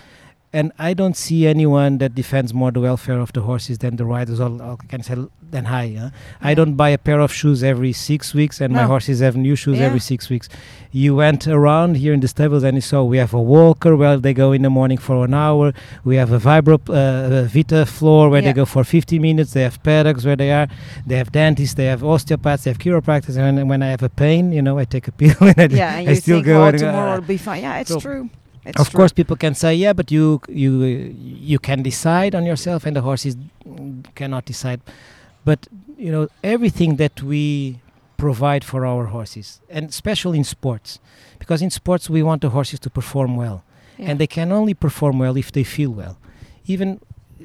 And I don't see anyone that defends more the welfare of the horses than the riders, or, or can say than I. Huh? I don't buy a pair of shoes every six weeks, and my horses have new shoes Yeah. every six weeks. You went around here in the stables and you saw we have a walker where they go in the morning for an hour. We have a Vibro uh, a Vita floor where Yeah. they go for 50 minutes. They have paddocks where they are. They have dentists. They have osteopaths. They have chiropractors. And when I have a pain, you know, I take a pill and I, yeah, and I you still think, go oh, and, uh, tomorrow will be fine. Yeah, it's so- true. It's of true. course, people can say, yeah, but you you you can decide on yourself, and the horses cannot decide. But you know everything that we provide for our horses, and especially in sports, because in sports we want the horses to perform well, Yeah. and they can only perform well if they feel well. Even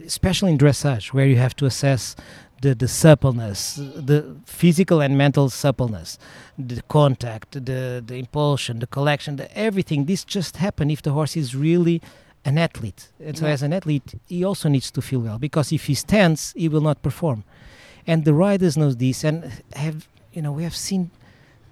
especially in dressage, where you have to assess the, the suppleness, the physical and mental suppleness, the contact, the, the impulsion, the collection, the everything. This just happen if the horse is really an athlete. And so Yeah. as an athlete, he also needs to feel well because if he's tense, he will not perform. And the riders know this and have, you know, we have seen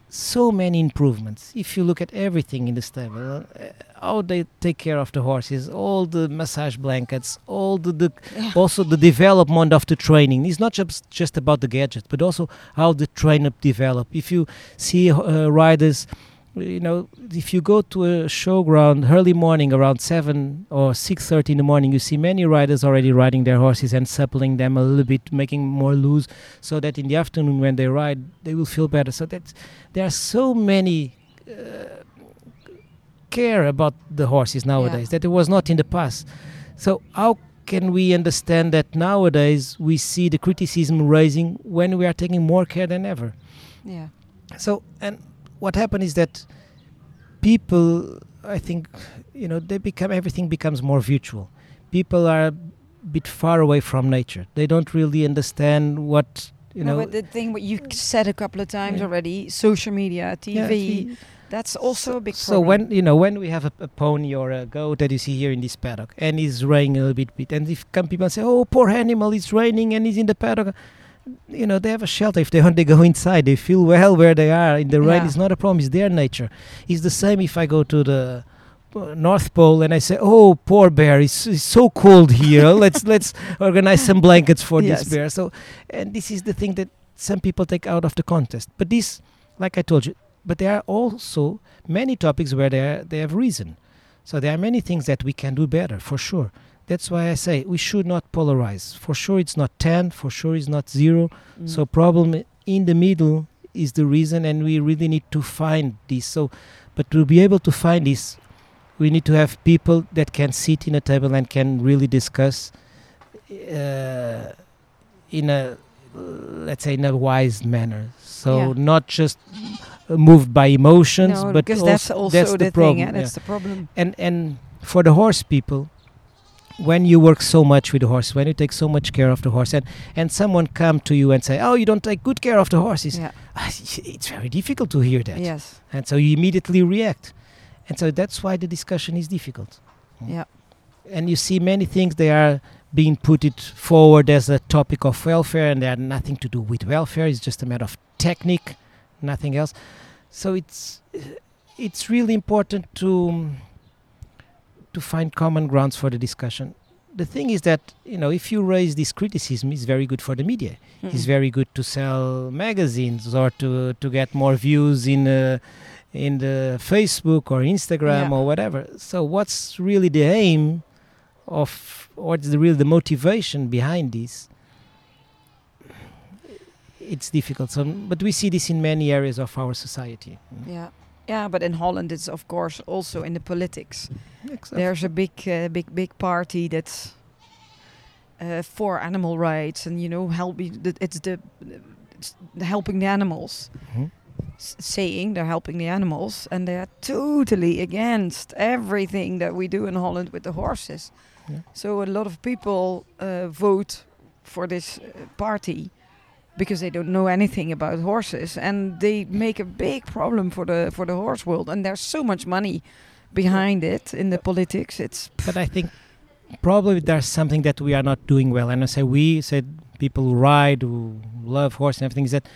so many improvements. If you look at everything in the stable, uh, how they take care of the horses, all the massage blankets, all the, the Yeah. also the development of the training. It's not just just about the gadget, but also how the trainer develop. If you see uh, riders, you know, if you go to a showground early morning around seven or six thirty in the morning, you see many riders already riding their horses and suppling them a little bit, making more loose, so that in the afternoon when they ride, they will feel better. So that there are so many. Uh, care about the horses nowadays that it was not in the past so how can we understand that nowadays we see the criticism rising when we are taking more care than ever yeah. so and what happened is that people i think you know they become everything becomes more virtual people are a bit far away from nature they don't really understand what you no, know but the thing what you said a couple of times Yeah. already, social media, TV, Yeah, that's also a big so problem. when you know when we have a, a pony or a goat that you see here in this paddock and it's raining a little bit, bit and if come people and say oh poor animal it's raining and he's in the paddock you know they have a shelter. If they want they go inside. They feel well where they are. In the rain Yeah. it's not a problem. It's their nature. It's the same if i go to the uh, north pole and i say oh poor bear. It's, it's so cold here. Let's let's organize some blankets for Yes. this bear. So and this is the thing that some people take out of the contest. But this like i told you but there are also many topics where they are, they have reason. So there are many things that we can do better, for sure. That's why I say we should not polarize. For sure, it's not ten. For sure, it's not zero. Mm. So problem in the middle is the reason, and we really need to find this. So, but to be able to find this, we need to have people that can sit in a table and can really discuss uh, in a let's say in a wise manner. So Yeah. not just moved by emotions, no, but also that's also that's the, the, thing. problem. Yeah, yeah. that's the problem. And and for the horse people, when you work so much with the horse, when you take so much care of the horse, and and someone come to you and say, "Oh, you don't take good care of the horses," Yeah. it's very difficult to hear that, Yes. and so you immediately react, and so that's why the discussion is difficult. Mm. Yeah. And you see many things they are being put it forward as a topic of welfare, and they are nothing to do with welfare. It's just a matter of technique, nothing else. So it's it's really important to to find common grounds for the discussion. The thing is that you know if you raise this criticism, it's very good for the media. It's Mm. very good to sell magazines or to to get more views in uh, in the Facebook or Instagram Yeah. or whatever. So what's really the aim of what's the real the motivation behind this? It's difficult. So, but we see this in many areas of our society. Yeah. Yeah, but in Holland, it's of course also in the politics. Except- There's a big, uh, big, big party that's uh, for animal rights, and you know, helping. The, it's the it's helping the animals. Mhm. s- saying they're helping the animals, and they are totally against everything that we do in Holland with the horses. Yeah. So a lot of people uh, vote for this uh, party because they don't know anything about horses, and they make a big problem for the for the horse world. And there's so much money behind it in the politics. It's but I think probably there's something that we are not doing well. And I say we said people who ride, who love horse and everything is that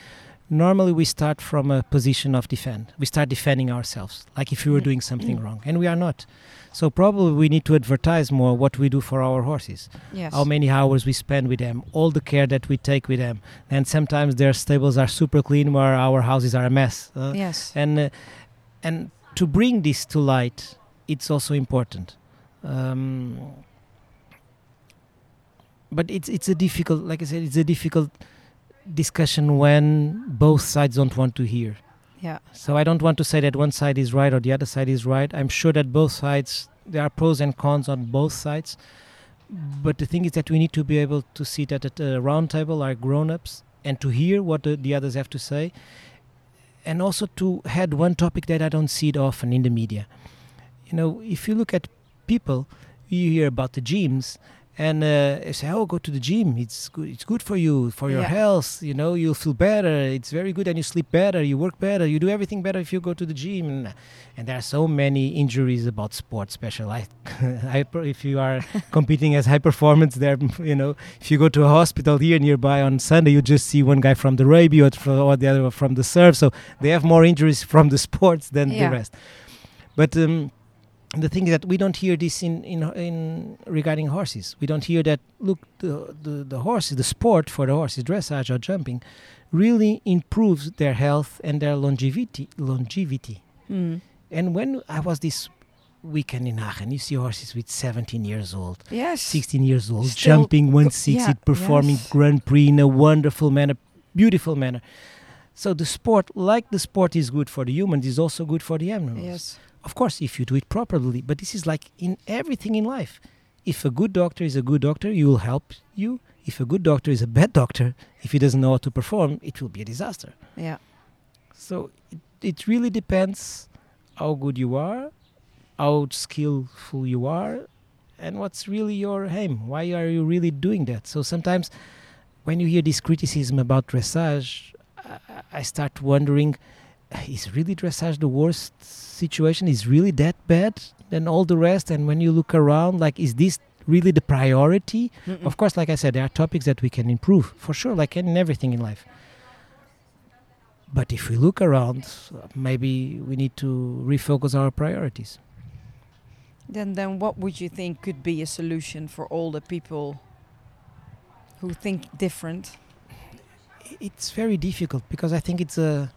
normally we start from a position of defend. We start defending ourselves, like if we were Mm. doing something Mm. wrong, and we are not. So probably we need to advertise more what we do for our horses, yes. how many hours we spend with them, all the care that we take with them, and sometimes their stables are super clean where our houses are a mess. uh, yes. and uh, and to bring this to light it's also important um, but it's it's a difficult like i said it's a difficult discussion when both sides don't want to hear Yeah. so i don't want to say that one side is right or the other side is right i'm sure that both sides there are pros and cons on both sides but the thing is that we need to be able to see that at a round table like grown-ups and to hear what the, the others have to say and also to add one topic that I don't see it often in the media. You know, if you look at people, you hear about the gyms, and uh, they say, "Oh, go to the gym. It's good. It's good for you, for your Yeah. health. You know, you'll feel better. It's very good, and you sleep better. You work better. You do everything better if you go to the gym." And, and there are so many injuries about sports, especially. If you are competing as high performance, there, you know, if you go to a hospital here nearby on Sunday, you just see one guy from the rugby or the other from the surf. So they have more injuries from the sports than Yeah. the rest. But um, the thing is that we don't hear this in, in in regarding horses. We don't hear that. Look, the the, the horses, the sport for the horses, dressage or jumping, really improves their health and their longevity. Longevity. Mm. And when I was this weekend in Aachen, you see horses with 17 years old. Yes. 16 years old, Still jumping go- 160, yeah, performing yes. Grand Prix in a wonderful manner, beautiful manner. So the sport, like the sport is good for the humans, is also good for the animals. Yes. Of course, if you do it properly, but this is like in everything in life. If a good doctor is a good doctor, he will help you. If a good doctor is a bad doctor, if he doesn't know how to perform, it will be a disaster. Yeah. So it, it really depends how good you are, how skillful you are, and what's really your aim. Why are you really doing that? So sometimes when you hear this criticism about dressage, I, I start wondering is really dressage the worst situation? Is really that bad than all the rest? And when you look around, like, is this really the priority? Mm-mm. Of course, like I said, there are topics that we can improve for sure, like in everything in life. But if we look around, maybe we need to refocus our priorities. Then, then, what would you think could be a solution for all the people who think different? It's very difficult because I think it's a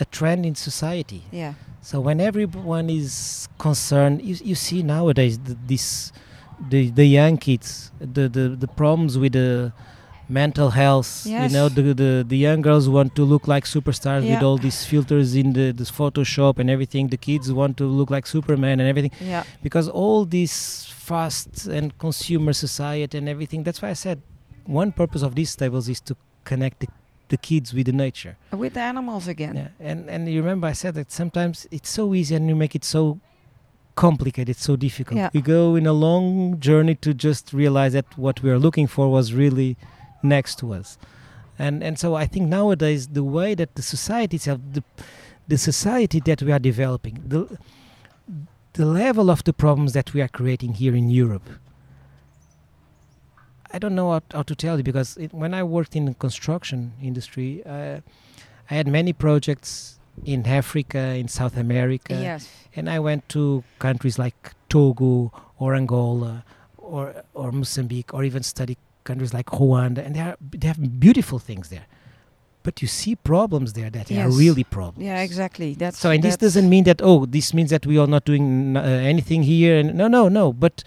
a trend in society. Yeah. So when everyone is concerned, you, you see nowadays the, this the the young kids, the, the the problems with the mental health. You know, the, the the young girls want to look like superstars with all these filters in the this Photoshop and everything. The kids want to look like Superman and everything Yeah. because all this fast and consumer society and everything. That's why I said one purpose of these tables is to connect the, the kids with the nature. With the animals again. Yeah, and and you remember I said that sometimes it's so easy and you make it so complicated, so difficult. Yeah. We go in a long journey to just realize that what we are looking for was really next to us, and and so I think nowadays the way that the society itself, the the society that we are developing, the the level of the problems that we are creating here in Europe. I don't know how, how to tell you because it, when I worked in the construction industry, uh, I had many projects in Africa, in South America, Yes. and I went to countries like Togo or Angola or or Mozambique or even study countries like Rwanda, and they are they have beautiful things there. But you see problems there that are really problems. Yeah, exactly. That's So, and this doesn't mean that oh, this means that we are not doing uh, anything here. And no, no, no. But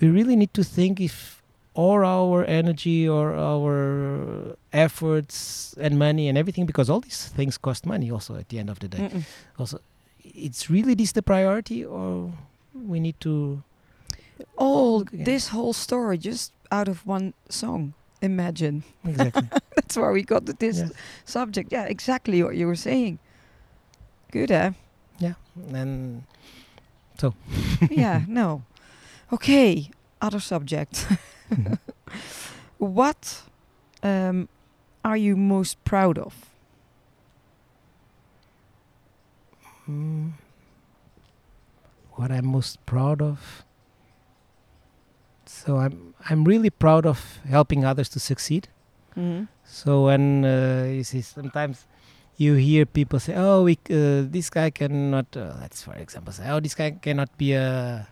we really need to think if all our energy or our efforts and money and everything, because all these things cost money. Also, at the end of the day, Mm-mm. also, it's really this the priority, or we need to. all this whole story just out of one song. Imagine. Exactly. That's why we got to this Yeah. subject. Yeah, exactly what you were saying. Good, eh? Yeah and so yeah, no. Okay, other subject. what um, are you most proud of? mm, what I'm most proud of. So I'm I'm really proud of helping others to succeed. Mm-hmm. So when uh, you see sometimes you hear people say, "Oh, we, uh, this guy cannot." Uh, let's for example say, "Oh, this guy cannot be a."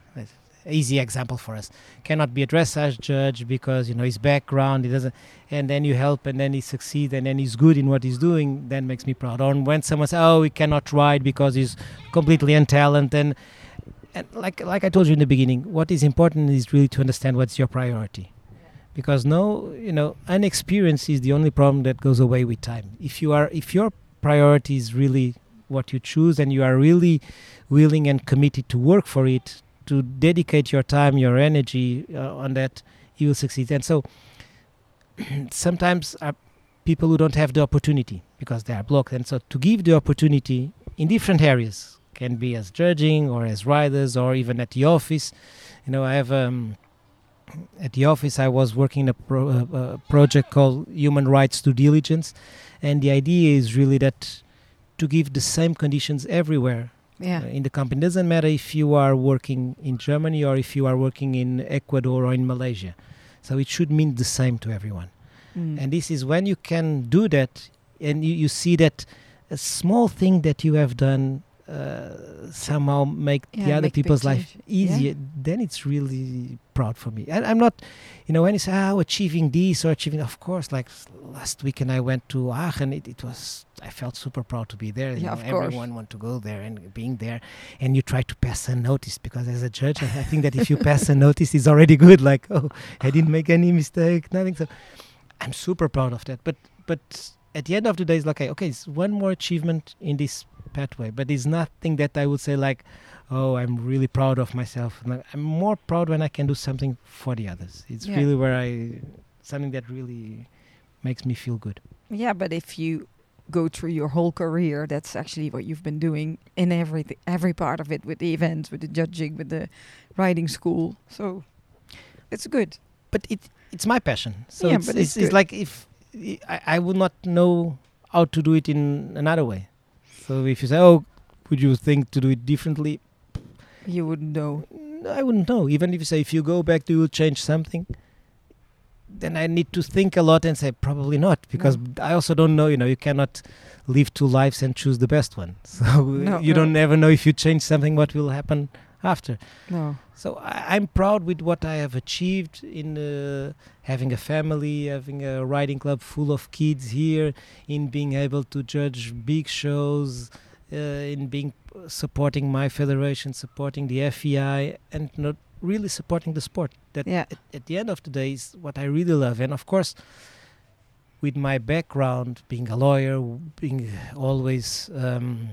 Easy example for us. Cannot be a dressage judge because you know his background he doesn't and then you help and then he succeeds and then he's good in what he's doing that makes me proud. Or when someone says oh he cannot ride because he's completely untalented and, and like like I told you in the beginning what is important is really to understand what's your priority. Because no you know inexperience is the only problem that goes away with time. If you are if your priority is really what you choose and you are really willing and committed to work for it to dedicate your time your energy uh, on that you will succeed. And so sometimes uh, people who don't have the opportunity because they are blocked. And so to give the opportunity in different areas can be as judging or as riders or even at the office. You know i have um, at the office i was working in a, pro- uh, a project called human rights due diligence. And the idea is really that to give the same conditions everywhere Yeah. uh, in the company. It Doesn't matter if you are working in Germany or if you are working in Ecuador or in Malaysia. So it should mean the same to everyone. Mm. And this is when you can do that and you, you see that a small thing that you have done uh, somehow make the other make people's life change. Yeah. easier, then it's really proud for me. And I'm not, you know, when you say, oh, achieving this or achieving, of course, like last weekend I went to Aachen, it, it was, I felt super proud to be there. you Yeah, know, of course. Everyone want to go there and being there. And you try to pass unnoticed because as a judge, I I think that if you pass unnoticed, it's already good. Like, oh, I didn't make any mistake, nothing. So I'm super proud of that. But, but at the end of the day, it's like, okay, okay, it's one more achievement in this pathway, but it's nothing that I would say like, oh, I'm really proud of myself. I'm more proud when I can do something for the others. It's Yeah. really where I, something that really makes me feel good. Yeah, but if you go through your whole career, that's actually what you've been doing in every every part of it, with the events, with the judging, with the riding school. So it's good. But it, it's my passion. So Yeah, it's, but it's, it's it's like if I, I would not know how to do it in another way. So if you say, oh, would you think to do it differently? You wouldn't know. I wouldn't know. Even if you say if you go back, do you will change something. Then I need to think a lot and say probably not because No. I also don't know. You know, you cannot live two lives and choose the best one. So No, you no. don't ever know if you change something what will happen after. No. So I, I'm proud with what I have achieved in uh, having a family, having a riding club full of kids here, in being able to judge big shows, uh, in being supporting my federation, supporting the FEI, and not really supporting the sport. That Yeah. at, at the end of the day is what I really love. And of course, with my background, being a lawyer, being always um,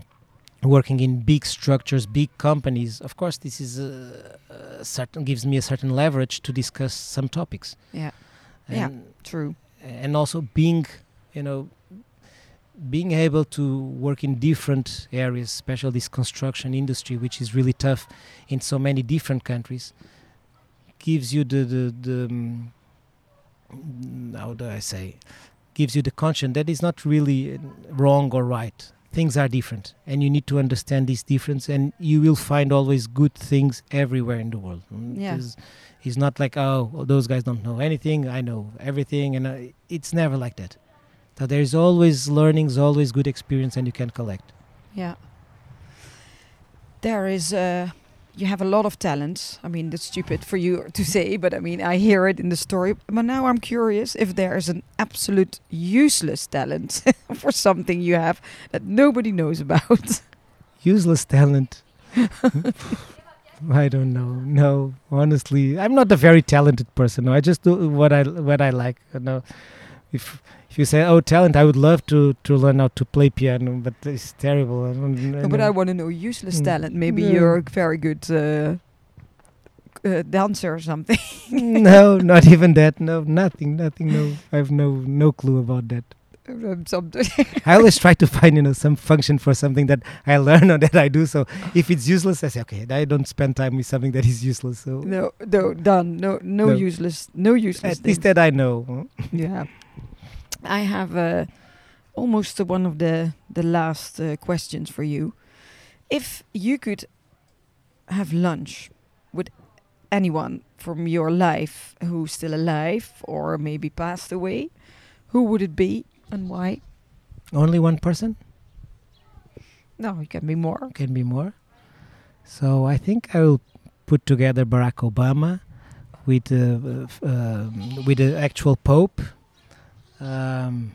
working in big structures, big companies, of course, this is a, a certain gives me a certain leverage to discuss some topics. Yeah. Yeah. True. and also being, you know, being able to work in different areas, especially this construction industry, which is really tough in so many different countries, gives you the the, the um, how do I say, gives you the conscience that is not really uh, wrong or right. Things are different, and you need to understand this difference, and you will find always good things everywhere in the world. Mm, Yeah. It's, not like oh those guys don't know anything, I know everything, and uh, it's never like that. So there is always learnings, always good experience, and you can collect. Yeah. There is uh you have a lot of talents. I mean, that's stupid for you to say, but I mean, I hear it in the story. But now I'm curious if there is an absolute useless talent for something you have that nobody knows about. Useless talent. I don't know. No, honestly, I'm not a very talented person. No, I just do what I what I like. Know, if if you say oh talent, I would love to to learn how to play piano, but it's terrible. I don't, No, but I want to know useless Mm. talent. Maybe No. you're a very good uh, uh, dancer or something. no, not even that. No, nothing, nothing. No, I have no no clue about that. Um. I always try to find, you know, some function for something that I learn or that I do. So if it's useless, I say, okay, I don't spend time with something that is useless. So no, no, done. No, no, No. useless, no useless. at least that I know. Yeah. I have uh, almost one of the the last uh, questions for you. If you could have lunch with anyone from your life who's still alive or maybe passed away, who would it be and why? Only one person No, it can be more. It can be more. So I think I will put together Barack Obama with uh, uh, um, with the actual Pope. Um,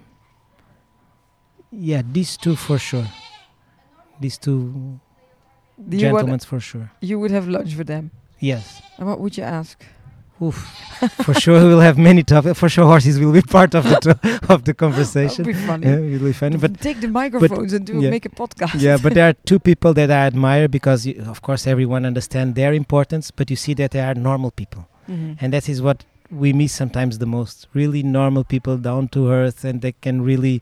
yeah, these two for sure. These two you, gentlemen for sure. you would have lunch with them. Yes. And what would you ask? Oof. for sure, we will have many topics. For sure, horses will be part of the of the conversation. would be funny. Yeah, it will be funny. But take the microphones and do yeah. make a podcast. yeah, but there are two people that I admire because, you, of course, everyone understands their importance. But you see that they are normal people, Mhm. and that is what we miss sometimes the most. Really normal people, down to earth, and they can really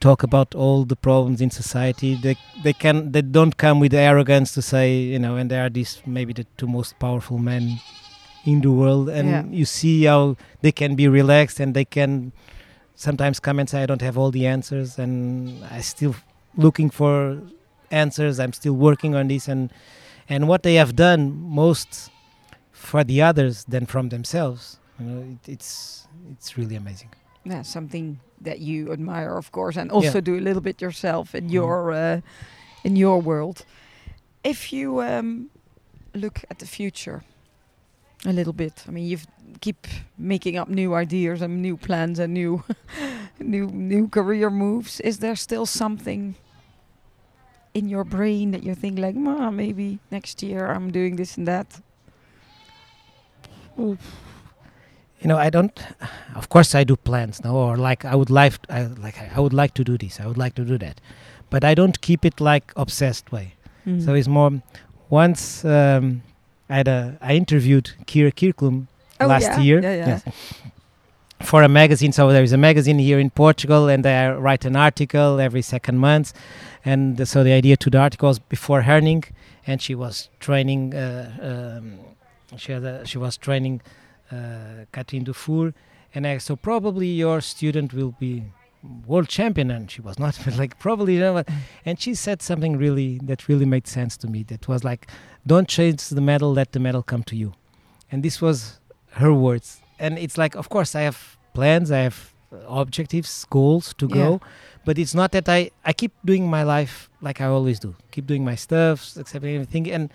talk about all the problems in society. They they can they don't come with arrogance to say you know, and they are these maybe the two most powerful men in the world, and Yeah. you see how they can be relaxed and they can sometimes come and say I don't have all the answers, and I still looking for answers. I'm still working on this, and and what they have done most for the others than from themselves. You know, it, it's it's really amazing. yeah, something that you admire, of course, and also do a little bit yourself in Mhm. your uh, in your world. If you um, look at the future a little bit, I mean, you keep making up new ideas and new plans and new new new career moves. Is there still something in your brain that you think like, "Ma, maybe next year I'm doing this and that"? You know i don't of course i do plans now or like i would like i like i would like to do this i would like to do that but i don't keep it like obsessed way Mm. so it's more once um i had a i interviewed Kyra Kyrklund Oh, last yeah? year Yeah, yeah. yes, for a magazine so there is a magazine here in portugal and they write an article every second month and the- so the idea to the article was before herning and she was training uh, um, she, had a, she was training uh, Cathrine Dufour, and I so probably your student will be world champion, and she was not, but like probably, you know, and she said something really that really made sense to me. That was like, don't chase the medal, let the medal come to you, and this was her words. And it's like, of course, I have plans, I have uh, objectives, goals to Yeah. go, but it's not that I I keep doing my life like I always do, keep doing my stuff, accepting everything, and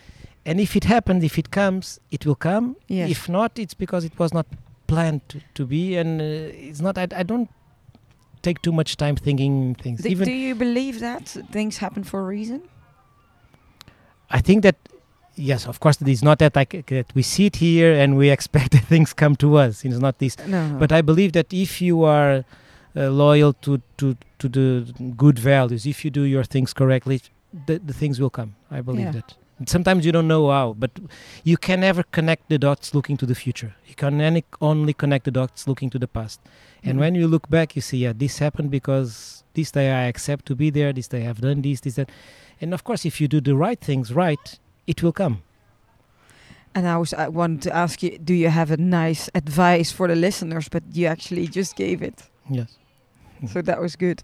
and if it happens, if it comes, it will come. Yes. If not, it's because it was not planned to, to be, and uh, it's not. I, I don't take too much time thinking things. Do, Even do you believe that things happen for a reason? I think that yes, of course, it's not that like that we sit here and we expect that things come to us. It's not this. No. But I believe that if you are uh, loyal to, to to the good values, if you do your things correctly, the, the things will come. I believe Yeah. that. Sometimes you don't know how, but you can never connect the dots looking to the future. You can only connect the dots looking to the past. And Mhm. when you look back, you see, yeah, this happened because this day I accept to be there. This day I've done this, this, that. And of course, if you do the right things right, it will come. And I was I wanted to ask you, do you have a nice advice for the listeners? But you actually just gave it, Yes. so that was good.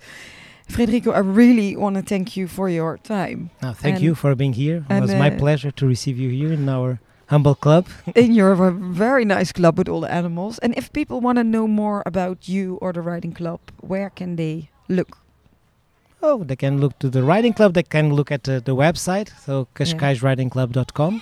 Frederico, I really want to thank you for your time Now, thank And- you for being here. It was my uh, pleasure to receive you here in our humble club. in your very nice club with all the animals. And if people want to know more about you or the riding club, where can they look? Oh, they can look to the riding club. They can look at uh, the website, so kashkaisridingclub.com.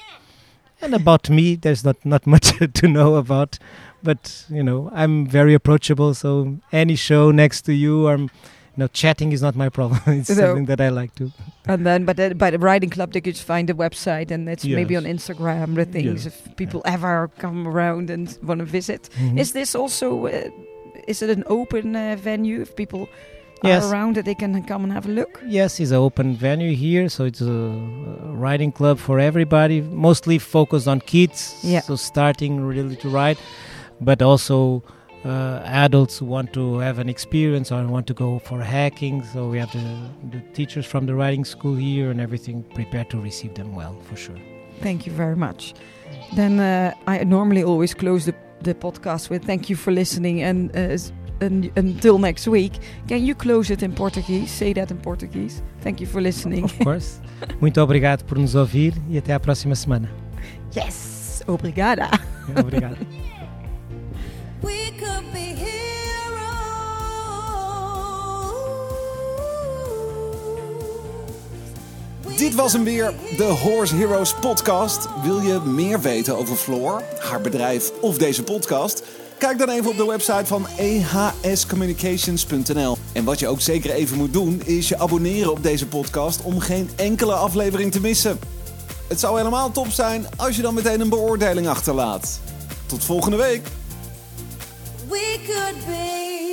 And about me, there's not not much to know about, but you know, I'm very approachable. So any show next to you, or you know, chatting is not my problem. it's No. something that I like to. And then, but uh, by the riding club, they could find the website, and it's maybe on Instagram, the things. Yes. If people ever come around and want to visit, Mhm. is this also? Uh, is it an open uh, venue? If people Yes. are around, that they can come and have a look. Yes, it's an open venue here, so it's a, a riding club for everybody. Mostly focused on kids, Yeah. so starting really to ride, but also uh, adults who want to have an experience or want to go for hacking. So we have the, the teachers from the writing school here and everything prepared to receive them well, for sure. Thank you very much. Then uh, I normally always close the, the podcast with thank you for listening and, uh, and until next week. Can you close it in Portuguese? Say that in Portuguese. Thank you for listening. Of course. Muito obrigado por nos ouvir e até à próxima semana. yes, obrigada. Obrigado. Dit was hem weer, de Horse Heroes podcast. Wil je meer weten over Floor, haar bedrijf of deze podcast? Kijk dan even op de website van ehscommunications.nl. En wat je ook zeker even moet doen, is je abonneren op deze podcast om geen enkele aflevering te missen. Het zou helemaal top zijn als je dan meteen een beoordeling achterlaat. Tot volgende week! We could be